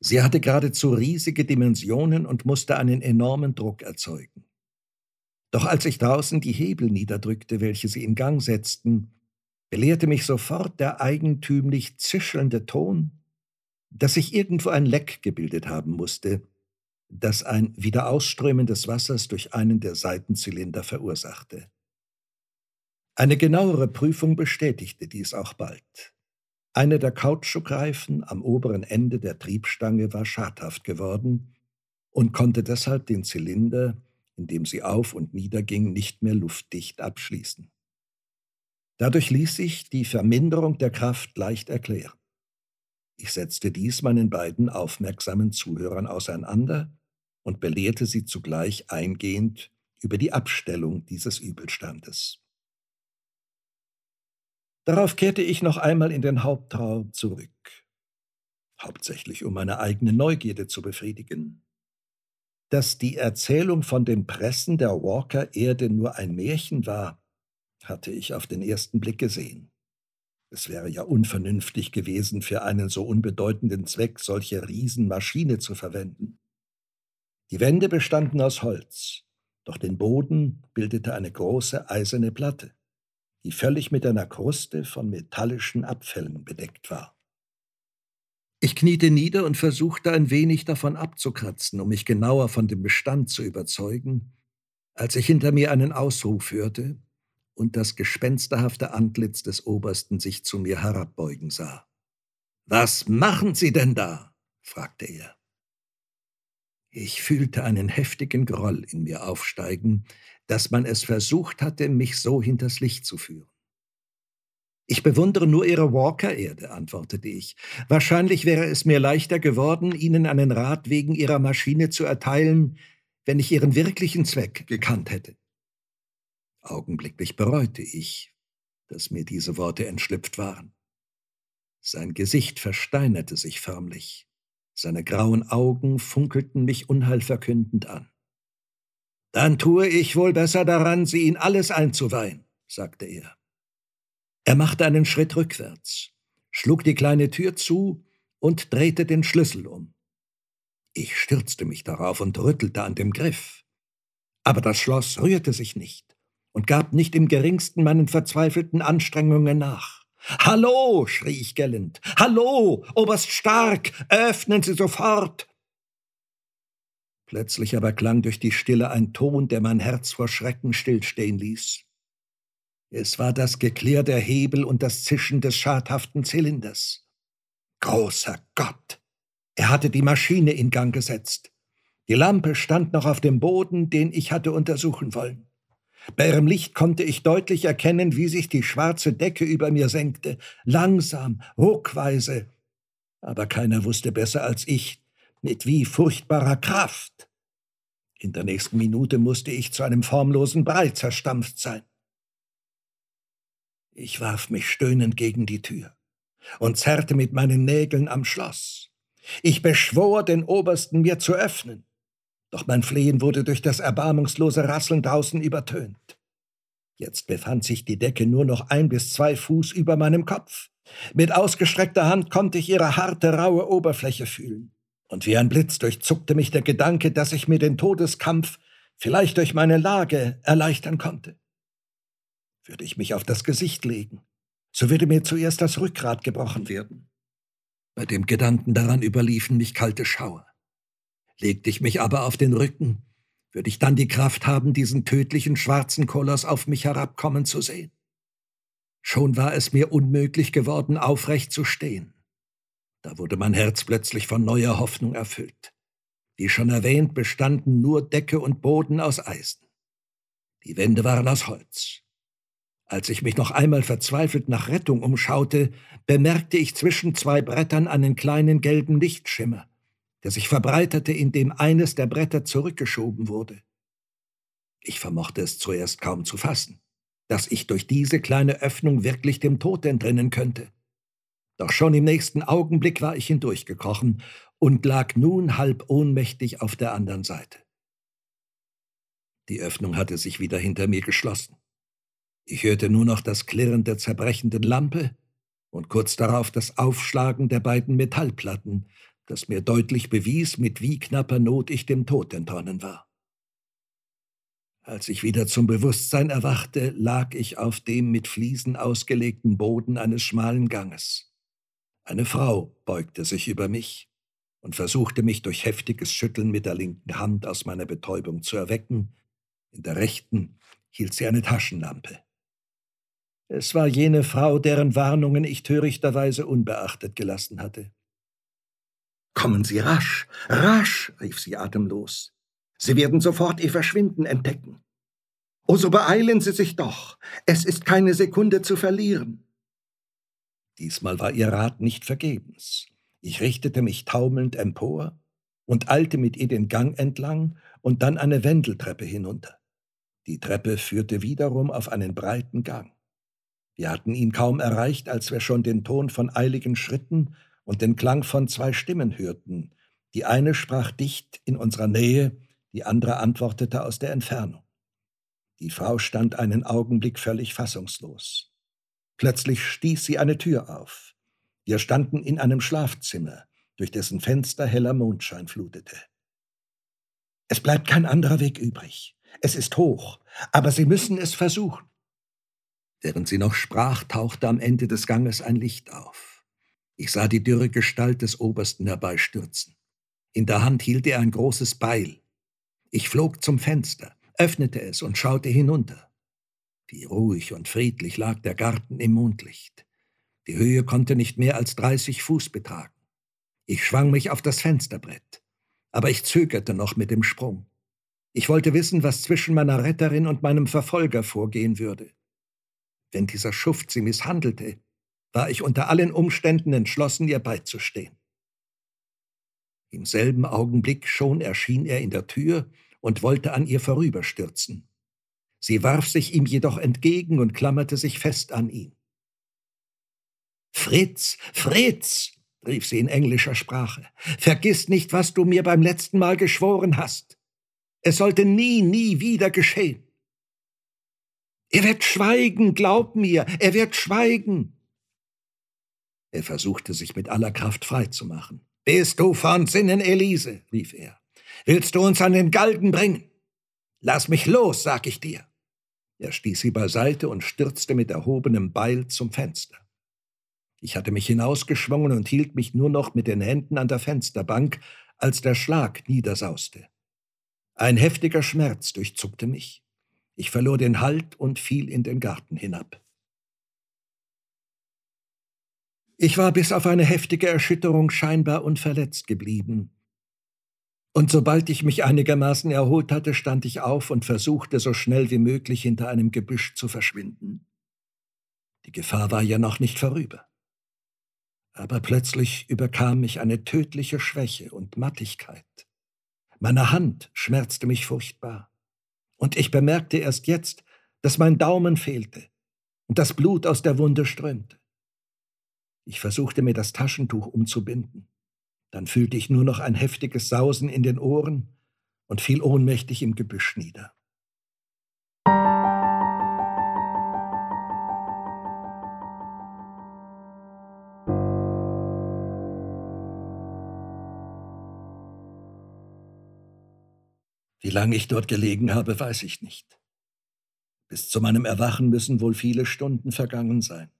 Sie hatte geradezu riesige Dimensionen und musste einen enormen Druck erzeugen. Doch als ich draußen die Hebel niederdrückte, welche sie in Gang setzten, belehrte mich sofort der eigentümlich zischelnde Ton, dass sich irgendwo ein Leck gebildet haben musste, das ein Wiederausströmen des Wassers durch einen der Seitenzylinder verursachte. Eine genauere Prüfung bestätigte dies auch bald. Eine der Kautschukreifen am oberen Ende der Triebstange war schadhaft geworden und konnte deshalb den Zylinder, in dem sie auf und nieder ging, nicht mehr luftdicht abschließen. Dadurch ließ sich die Verminderung der Kraft leicht erklären. Ich setzte dies meinen beiden aufmerksamen Zuhörern auseinander und belehrte sie zugleich eingehend über die Abstellung dieses Übelstandes. Darauf kehrte ich noch einmal in den Hauptraum zurück, hauptsächlich um meine eigene Neugierde zu befriedigen. Dass die Erzählung von den Pressen der Walker-Erde nur ein Märchen war, hatte ich auf den ersten Blick gesehen. Es wäre ja unvernünftig gewesen, für einen so unbedeutenden Zweck solche Riesenmaschine zu verwenden. Die Wände bestanden aus Holz, doch den Boden bildete eine große eiserne Platte, die völlig mit einer Kruste von metallischen Abfällen bedeckt war. Ich kniete nieder und versuchte ein wenig davon abzukratzen, um mich genauer von dem Bestand zu überzeugen, als ich hinter mir einen Ausruf hörte und das gespensterhafte Antlitz des Obersten sich zu mir herabbeugen sah. Was machen Sie denn da? fragte er. Ich fühlte einen heftigen Groll in mir aufsteigen, dass man es versucht hatte, mich so hinters Licht zu führen. Ich bewundere nur Ihre Walker-Erde, antwortete ich. Wahrscheinlich wäre es mir leichter geworden, Ihnen einen Rat wegen Ihrer Maschine zu erteilen, wenn ich Ihren wirklichen Zweck gekannt hätte. Augenblicklich bereute ich, dass mir diese Worte entschlüpft waren. Sein Gesicht versteinerte sich förmlich. Seine grauen Augen funkelten mich unheilverkündend an. Dann tue ich wohl besser daran, Sie in alles einzuweihen, sagte er. Er machte einen Schritt rückwärts, schlug die kleine Tür zu und drehte den Schlüssel um. Ich stürzte mich darauf und rüttelte an dem Griff. Aber das Schloss rührte sich nicht und gab nicht im geringsten meinen verzweifelten Anstrengungen nach. Hallo, schrie ich gellend. Hallo, Oberst Stark, öffnen Sie sofort. Plötzlich aber klang durch die Stille ein Ton, der mein Herz vor Schrecken stillstehen ließ. Es war das Geklirr der Hebel und das Zischen des schadhaften Zylinders. Großer Gott! Er hatte die Maschine in Gang gesetzt. Die Lampe stand noch auf dem Boden, den ich hatte untersuchen wollen. Bei ihrem Licht konnte ich deutlich erkennen, wie sich die schwarze Decke über mir senkte, langsam, ruckweise. Aber keiner wusste besser als ich, mit wie furchtbarer Kraft. In der nächsten Minute musste ich zu einem formlosen Brei zerstampft sein. Ich warf mich stöhnend gegen die Tür und zerrte mit meinen Nägeln am Schloss. Ich beschwor den Obersten, mir zu öffnen. Doch mein Flehen wurde durch das erbarmungslose Rasseln draußen übertönt. Jetzt befand sich die Decke nur noch ein bis zwei Fuß über meinem Kopf. Mit ausgestreckter Hand konnte ich ihre harte, raue Oberfläche fühlen. Und wie ein Blitz durchzuckte mich der Gedanke, dass ich mir den Todeskampf vielleicht durch meine Lage erleichtern konnte. Würde ich mich auf das Gesicht legen, so würde mir zuerst das Rückgrat gebrochen werden. Bei dem Gedanken daran überliefen mich kalte Schauer. Legte ich mich aber auf den Rücken, würde ich dann die Kraft haben, diesen tödlichen schwarzen Koloss auf mich herabkommen zu sehen. Schon war es mir unmöglich geworden, aufrecht zu stehen. Da wurde mein Herz plötzlich von neuer Hoffnung erfüllt. Wie schon erwähnt, bestanden nur Decke und Boden aus Eisen. Die Wände waren aus Holz. Als ich mich noch einmal verzweifelt nach Rettung umschaute, bemerkte ich zwischen zwei Brettern einen kleinen gelben Lichtschimmer der sich verbreiterte, indem eines der Bretter zurückgeschoben wurde. Ich vermochte es zuerst kaum zu fassen, dass ich durch diese kleine Öffnung wirklich dem Tod entrinnen könnte. Doch schon im nächsten Augenblick war ich hindurchgekrochen und lag nun halb ohnmächtig auf der anderen Seite. Die Öffnung hatte sich wieder hinter mir geschlossen. Ich hörte nur noch das Klirren der zerbrechenden Lampe und kurz darauf das Aufschlagen der beiden Metallplatten, das mir deutlich bewies, mit wie knapper Not ich dem Tod entronnen war. Als ich wieder zum Bewusstsein erwachte, lag ich auf dem mit Fliesen ausgelegten Boden eines schmalen Ganges. Eine Frau beugte sich über mich und versuchte mich durch heftiges Schütteln mit der linken Hand aus meiner Betäubung zu erwecken, in der rechten hielt sie eine Taschenlampe. Es war jene Frau, deren Warnungen ich törichterweise unbeachtet gelassen hatte. Kommen Sie rasch, rasch, rief sie atemlos. Sie werden sofort Ihr Verschwinden entdecken. Oh, so beeilen Sie sich doch. Es ist keine Sekunde zu verlieren. Diesmal war ihr Rat nicht vergebens. Ich richtete mich taumelnd empor und eilte mit ihr den Gang entlang und dann eine Wendeltreppe hinunter. Die Treppe führte wiederum auf einen breiten Gang. Wir hatten ihn kaum erreicht, als wir schon den Ton von eiligen Schritten und den Klang von zwei Stimmen hörten. Die eine sprach dicht in unserer Nähe, die andere antwortete aus der Entfernung. Die Frau stand einen Augenblick völlig fassungslos. Plötzlich stieß sie eine Tür auf. Wir standen in einem Schlafzimmer, durch dessen Fenster heller Mondschein flutete. Es bleibt kein anderer Weg übrig. Es ist hoch, aber Sie müssen es versuchen. Während sie noch sprach, tauchte am Ende des Ganges ein Licht auf. Ich sah die dürre Gestalt des Obersten herbeistürzen. In der Hand hielt er ein großes Beil. Ich flog zum Fenster, öffnete es und schaute hinunter. Wie ruhig und friedlich lag der Garten im Mondlicht. Die Höhe konnte nicht mehr als dreißig Fuß betragen. Ich schwang mich auf das Fensterbrett, aber ich zögerte noch mit dem Sprung. Ich wollte wissen, was zwischen meiner Retterin und meinem Verfolger vorgehen würde. Wenn dieser Schuft sie misshandelte, war ich unter allen Umständen entschlossen, ihr beizustehen. Im selben Augenblick schon erschien er in der Tür und wollte an ihr vorüberstürzen. Sie warf sich ihm jedoch entgegen und klammerte sich fest an ihn. Fritz, Fritz, rief sie in englischer Sprache, vergiss nicht, was du mir beim letzten Mal geschworen hast. Es sollte nie, nie wieder geschehen. Er wird schweigen, glaub mir, er wird schweigen. Er versuchte sich mit aller Kraft freizumachen. Bist du von Sinnen, Elise? rief er. Willst du uns an den Galgen bringen? Lass mich los, sag ich dir. Er stieß sie beiseite und stürzte mit erhobenem Beil zum Fenster. Ich hatte mich hinausgeschwungen und hielt mich nur noch mit den Händen an der Fensterbank, als der Schlag niedersauste. Ein heftiger Schmerz durchzuckte mich. Ich verlor den Halt und fiel in den Garten hinab. Ich war bis auf eine heftige Erschütterung scheinbar unverletzt geblieben. Und sobald ich mich einigermaßen erholt hatte, stand ich auf und versuchte so schnell wie möglich hinter einem Gebüsch zu verschwinden. Die Gefahr war ja noch nicht vorüber. Aber plötzlich überkam mich eine tödliche Schwäche und Mattigkeit. Meine Hand schmerzte mich furchtbar. Und ich bemerkte erst jetzt, dass mein Daumen fehlte und das Blut aus der Wunde strömte. Ich versuchte mir das Taschentuch umzubinden. Dann fühlte ich nur noch ein heftiges Sausen in den Ohren und fiel ohnmächtig im Gebüsch nieder. Wie lange ich dort gelegen habe, weiß ich nicht. Bis zu meinem Erwachen müssen wohl viele Stunden vergangen sein.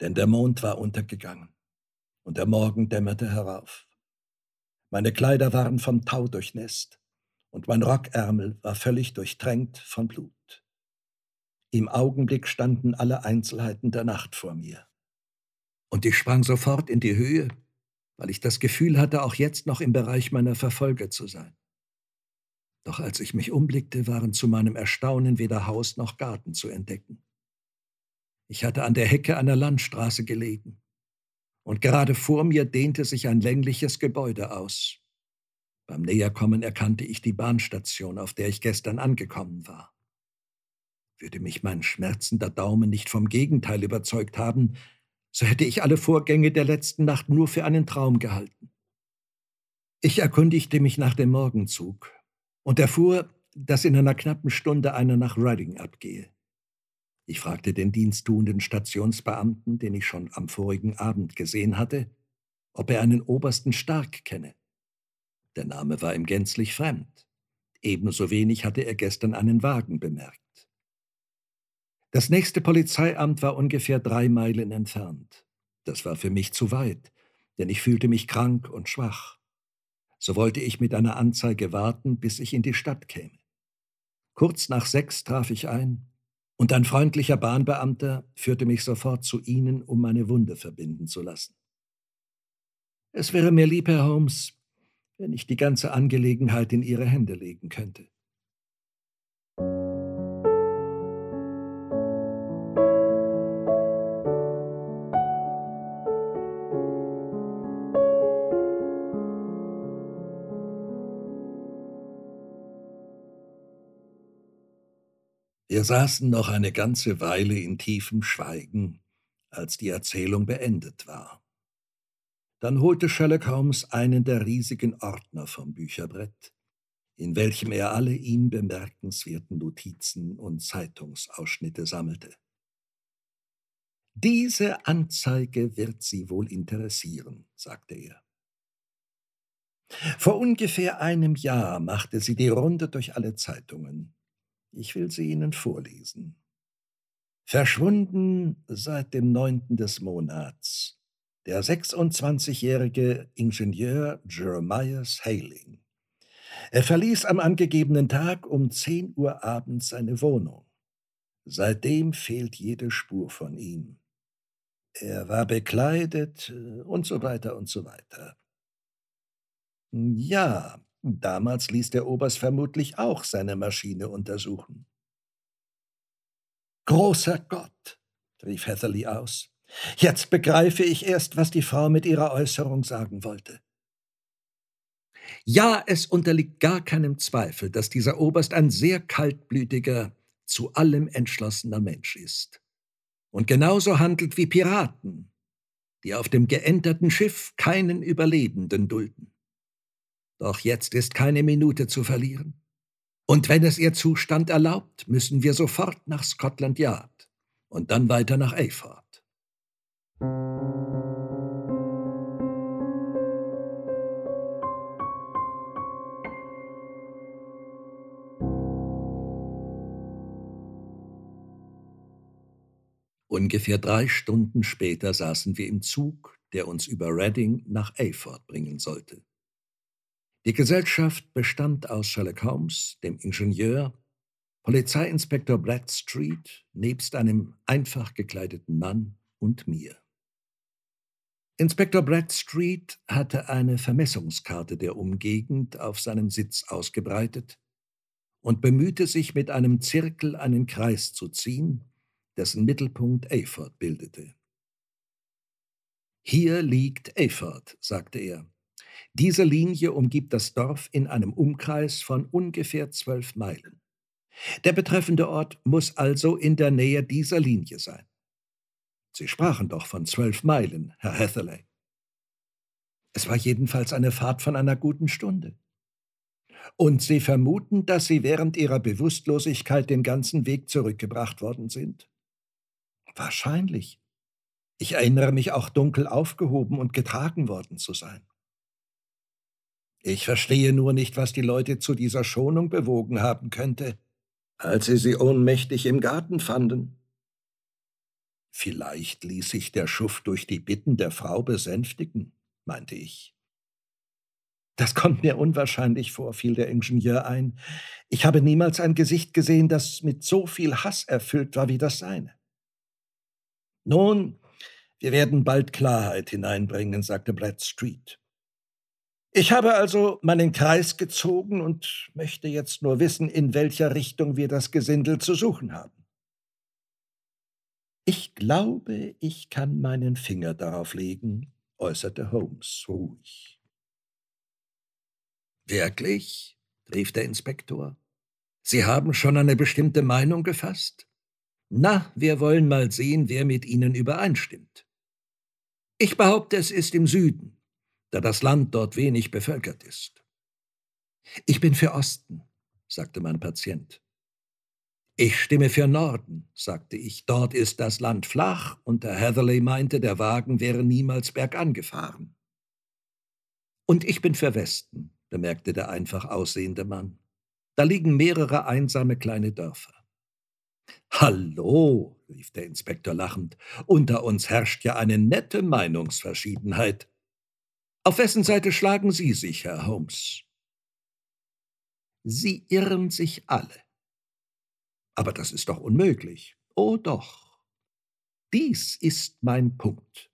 Denn der Mond war untergegangen und der Morgen dämmerte herauf. Meine Kleider waren vom Tau durchnässt und mein Rockärmel war völlig durchtränkt von Blut. Im Augenblick standen alle Einzelheiten der Nacht vor mir. Und ich sprang sofort in die Höhe, weil ich das Gefühl hatte, auch jetzt noch im Bereich meiner Verfolger zu sein. Doch als ich mich umblickte, waren zu meinem Erstaunen weder Haus noch Garten zu entdecken. Ich hatte an der Hecke einer Landstraße gelegen, und gerade vor mir dehnte sich ein längliches Gebäude aus. Beim Näherkommen erkannte ich die Bahnstation, auf der ich gestern angekommen war. Würde mich mein schmerzender Daumen nicht vom Gegenteil überzeugt haben, so hätte ich alle Vorgänge der letzten Nacht nur für einen Traum gehalten. Ich erkundigte mich nach dem Morgenzug, und erfuhr, dass in einer knappen Stunde einer nach Reading abgehe. Ich fragte den diensttuenden Stationsbeamten, den ich schon am vorigen Abend gesehen hatte, ob er einen Obersten Stark kenne. Der Name war ihm gänzlich fremd. Ebenso wenig hatte er gestern einen Wagen bemerkt. Das nächste Polizeiamt war ungefähr drei Meilen entfernt. Das war für mich zu weit, denn ich fühlte mich krank und schwach so wollte ich mit einer Anzeige warten, bis ich in die Stadt käme. Kurz nach sechs traf ich ein, und ein freundlicher Bahnbeamter führte mich sofort zu Ihnen, um meine Wunde verbinden zu lassen. Es wäre mir lieb, Herr Holmes, wenn ich die ganze Angelegenheit in Ihre Hände legen könnte. Wir saßen noch eine ganze Weile in tiefem Schweigen, als die Erzählung beendet war. Dann holte Sherlock Holmes einen der riesigen Ordner vom Bücherbrett, in welchem er alle ihm bemerkenswerten Notizen und Zeitungsausschnitte sammelte. Diese Anzeige wird Sie wohl interessieren, sagte er. Vor ungefähr einem Jahr machte sie die Runde durch alle Zeitungen. Ich will sie Ihnen vorlesen. Verschwunden seit dem neunten des Monats. Der 26-jährige Ingenieur Jeremias Haling. Er verließ am angegebenen Tag um 10 Uhr abends seine Wohnung. Seitdem fehlt jede Spur von ihm. Er war bekleidet äh, und so weiter und so weiter. Ja, damals ließ der Oberst vermutlich auch seine Maschine untersuchen. Großer Gott, rief Heatherly aus. Jetzt begreife ich erst, was die Frau mit ihrer Äußerung sagen wollte. Ja, es unterliegt gar keinem Zweifel, dass dieser Oberst ein sehr kaltblütiger, zu allem entschlossener Mensch ist. Und genauso handelt wie Piraten, die auf dem geänderten Schiff keinen Überlebenden dulden. Doch jetzt ist keine Minute zu verlieren. Und wenn es ihr Zustand erlaubt, müssen wir sofort nach Scotland Yard und dann weiter nach Ayford. Ungefähr drei Stunden später saßen wir im Zug, der uns über Reading nach Ayford bringen sollte. Die Gesellschaft bestand aus Sherlock Holmes, dem Ingenieur, Polizeiinspektor Bradstreet nebst einem einfach gekleideten Mann und mir. Inspektor Bradstreet hatte eine Vermessungskarte der Umgegend auf seinem Sitz ausgebreitet und bemühte sich mit einem Zirkel einen Kreis zu ziehen, dessen Mittelpunkt Ayford bildete. Hier liegt Ayford, sagte er. Diese Linie umgibt das Dorf in einem Umkreis von ungefähr zwölf Meilen. Der betreffende Ort muss also in der Nähe dieser Linie sein. Sie sprachen doch von zwölf Meilen, Herr Hatherley. Es war jedenfalls eine Fahrt von einer guten Stunde. Und Sie vermuten, dass Sie während Ihrer Bewusstlosigkeit den ganzen Weg zurückgebracht worden sind? Wahrscheinlich. Ich erinnere mich auch dunkel aufgehoben und getragen worden zu sein. Ich verstehe nur nicht, was die Leute zu dieser Schonung bewogen haben könnte, als sie sie ohnmächtig im Garten fanden. Vielleicht ließ sich der Schuft durch die Bitten der Frau besänftigen, meinte ich. Das kommt mir unwahrscheinlich vor, fiel der Ingenieur ein. Ich habe niemals ein Gesicht gesehen, das mit so viel Hass erfüllt war wie das seine. Nun, wir werden bald Klarheit hineinbringen, sagte Bradstreet. Ich habe also meinen Kreis gezogen und möchte jetzt nur wissen, in welcher Richtung wir das Gesindel zu suchen haben. Ich glaube, ich kann meinen Finger darauf legen, äußerte Holmes ruhig. Wirklich? rief der Inspektor. Sie haben schon eine bestimmte Meinung gefasst? Na, wir wollen mal sehen, wer mit Ihnen übereinstimmt. Ich behaupte, es ist im Süden da das Land dort wenig bevölkert ist. Ich bin für Osten, sagte mein Patient. Ich stimme für Norden, sagte ich. Dort ist das Land flach und der Heatherley meinte, der Wagen wäre niemals bergan gefahren. Und ich bin für Westen, bemerkte der einfach aussehende Mann. Da liegen mehrere einsame kleine Dörfer. Hallo, rief der Inspektor lachend, unter uns herrscht ja eine nette Meinungsverschiedenheit. Auf wessen Seite schlagen Sie sich, Herr Holmes? Sie irren sich alle. Aber das ist doch unmöglich. Oh doch. Dies ist mein Punkt.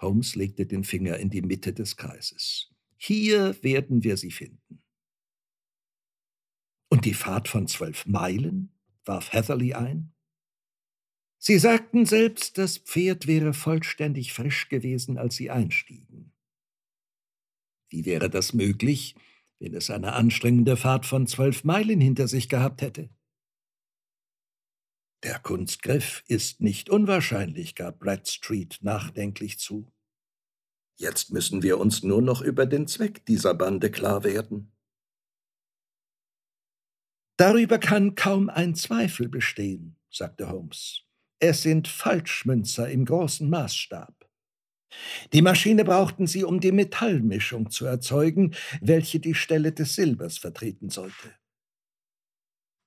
Holmes legte den Finger in die Mitte des Kreises. Hier werden wir sie finden. Und die Fahrt von zwölf Meilen? warf Heatherly ein. Sie sagten selbst, das Pferd wäre vollständig frisch gewesen, als Sie einstiegen. Wie wäre das möglich, wenn es eine anstrengende Fahrt von zwölf Meilen hinter sich gehabt hätte? Der Kunstgriff ist nicht unwahrscheinlich, gab Bradstreet nachdenklich zu. Jetzt müssen wir uns nur noch über den Zweck dieser Bande klar werden. Darüber kann kaum ein Zweifel bestehen, sagte Holmes. Es sind Falschmünzer im großen Maßstab. Die Maschine brauchten sie, um die Metallmischung zu erzeugen, welche die Stelle des Silbers vertreten sollte.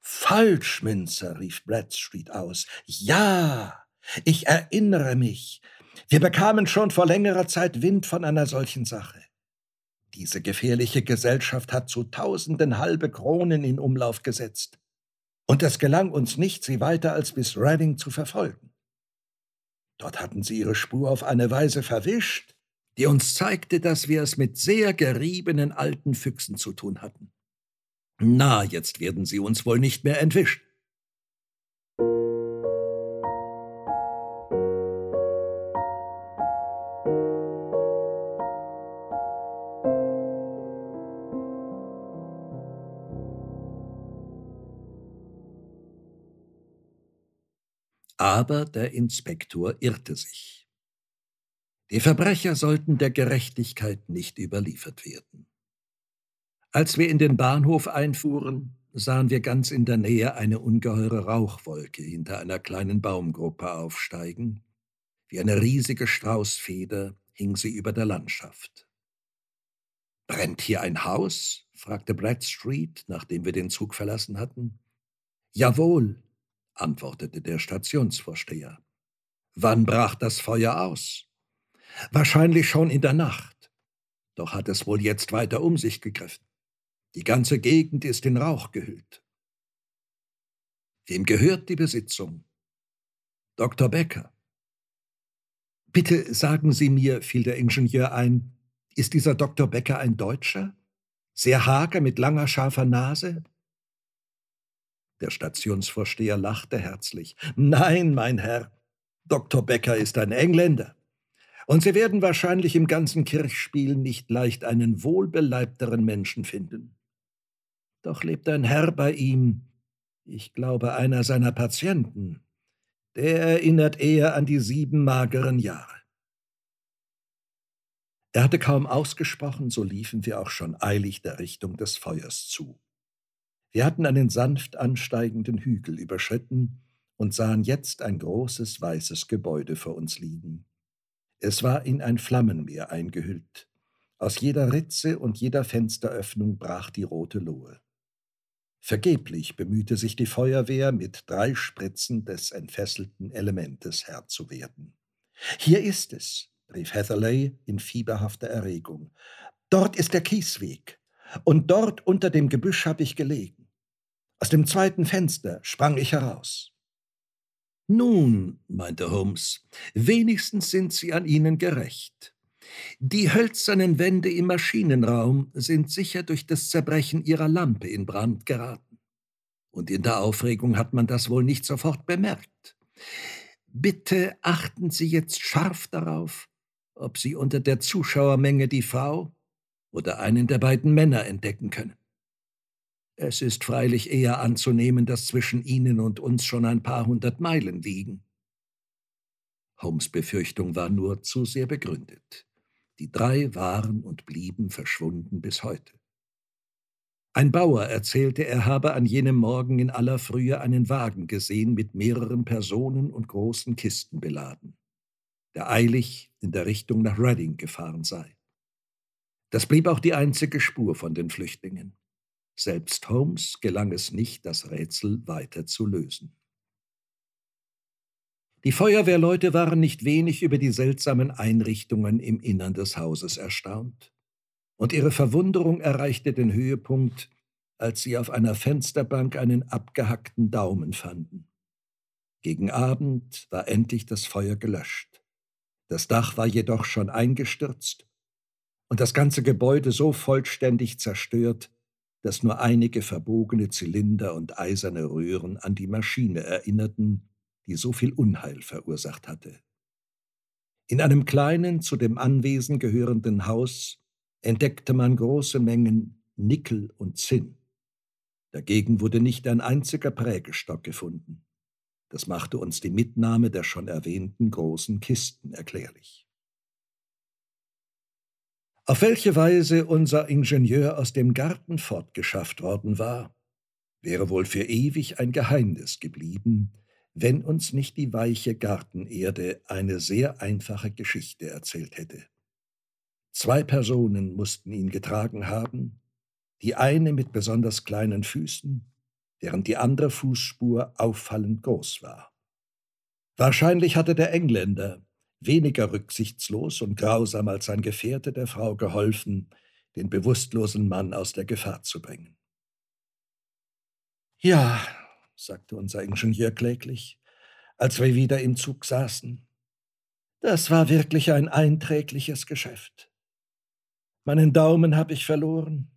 Falschmünzer, rief Bradstreet aus. Ja, ich erinnere mich. Wir bekamen schon vor längerer Zeit Wind von einer solchen Sache. Diese gefährliche Gesellschaft hat zu Tausenden halbe Kronen in Umlauf gesetzt. Und es gelang uns nicht, sie weiter als bis Reading zu verfolgen. Dort hatten sie ihre Spur auf eine Weise verwischt, die uns zeigte, dass wir es mit sehr geriebenen alten Füchsen zu tun hatten. Na, jetzt werden sie uns wohl nicht mehr entwischen. Aber der Inspektor irrte sich. Die Verbrecher sollten der Gerechtigkeit nicht überliefert werden. Als wir in den Bahnhof einfuhren, sahen wir ganz in der Nähe eine ungeheure Rauchwolke hinter einer kleinen Baumgruppe aufsteigen. Wie eine riesige Straußfeder hing sie über der Landschaft. Brennt hier ein Haus? fragte Bradstreet, nachdem wir den Zug verlassen hatten. Jawohl, antwortete der Stationsvorsteher. Wann brach das Feuer aus? Wahrscheinlich schon in der Nacht. Doch hat es wohl jetzt weiter um sich gegriffen. Die ganze Gegend ist in Rauch gehüllt. Wem gehört die Besitzung? Dr. Becker. Bitte sagen Sie mir, fiel der Ingenieur ein, ist dieser Dr. Becker ein Deutscher? Sehr hager mit langer, scharfer Nase? Der Stationsvorsteher lachte herzlich. Nein, mein Herr, Dr. Becker ist ein Engländer. Und Sie werden wahrscheinlich im ganzen Kirchspiel nicht leicht einen wohlbeleibteren Menschen finden. Doch lebt ein Herr bei ihm, ich glaube einer seiner Patienten, der erinnert eher an die sieben mageren Jahre. Er hatte kaum ausgesprochen, so liefen wir auch schon eilig der Richtung des Feuers zu. Wir hatten einen sanft ansteigenden Hügel überschritten und sahen jetzt ein großes weißes Gebäude vor uns liegen. Es war in ein Flammenmeer eingehüllt. Aus jeder Ritze und jeder Fensteröffnung brach die rote Lohe. Vergeblich bemühte sich die Feuerwehr, mit drei Spritzen des entfesselten Elementes Herr zu werden. Hier ist es, rief Hatherley in fieberhafter Erregung. Dort ist der Kiesweg. Und dort unter dem Gebüsch habe ich gelegen. Aus dem zweiten Fenster sprang ich heraus. Nun, meinte Holmes, wenigstens sind Sie an Ihnen gerecht. Die hölzernen Wände im Maschinenraum sind sicher durch das Zerbrechen ihrer Lampe in Brand geraten. Und in der Aufregung hat man das wohl nicht sofort bemerkt. Bitte achten Sie jetzt scharf darauf, ob Sie unter der Zuschauermenge die Frau oder einen der beiden Männer entdecken können. Es ist freilich eher anzunehmen, dass zwischen Ihnen und uns schon ein paar hundert Meilen liegen. Holmes Befürchtung war nur zu sehr begründet. Die drei waren und blieben verschwunden bis heute. Ein Bauer erzählte, er habe an jenem Morgen in aller Frühe einen Wagen gesehen mit mehreren Personen und großen Kisten beladen, der eilig in der Richtung nach Reading gefahren sei. Das blieb auch die einzige Spur von den Flüchtlingen. Selbst Holmes gelang es nicht, das Rätsel weiter zu lösen. Die Feuerwehrleute waren nicht wenig über die seltsamen Einrichtungen im Innern des Hauses erstaunt, und ihre Verwunderung erreichte den Höhepunkt, als sie auf einer Fensterbank einen abgehackten Daumen fanden. Gegen Abend war endlich das Feuer gelöscht. Das Dach war jedoch schon eingestürzt und das ganze Gebäude so vollständig zerstört, dass nur einige verbogene Zylinder und eiserne Röhren an die Maschine erinnerten, die so viel Unheil verursacht hatte. In einem kleinen, zu dem Anwesen gehörenden Haus entdeckte man große Mengen Nickel und Zinn. Dagegen wurde nicht ein einziger Prägestock gefunden. Das machte uns die Mitnahme der schon erwähnten großen Kisten erklärlich. Auf welche Weise unser Ingenieur aus dem Garten fortgeschafft worden war, wäre wohl für ewig ein Geheimnis geblieben, wenn uns nicht die weiche Gartenerde eine sehr einfache Geschichte erzählt hätte. Zwei Personen mussten ihn getragen haben, die eine mit besonders kleinen Füßen, während die andere Fußspur auffallend groß war. Wahrscheinlich hatte der Engländer, weniger rücksichtslos und grausam als sein Gefährte der Frau geholfen, den bewusstlosen Mann aus der Gefahr zu bringen. Ja, sagte unser Ingenieur kläglich, als wir wieder im Zug saßen, das war wirklich ein einträgliches Geschäft. Meinen Daumen habe ich verloren.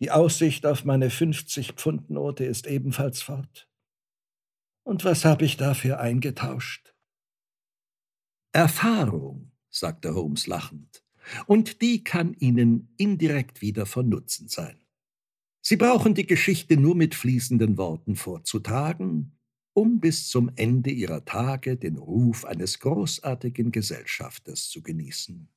Die Aussicht auf meine 50-Pfund-Note ist ebenfalls fort. Und was habe ich dafür eingetauscht? Erfahrung, sagte Holmes lachend, und die kann Ihnen indirekt wieder von Nutzen sein. Sie brauchen die Geschichte nur mit fließenden Worten vorzutragen, um bis zum Ende Ihrer Tage den Ruf eines großartigen Gesellschafters zu genießen.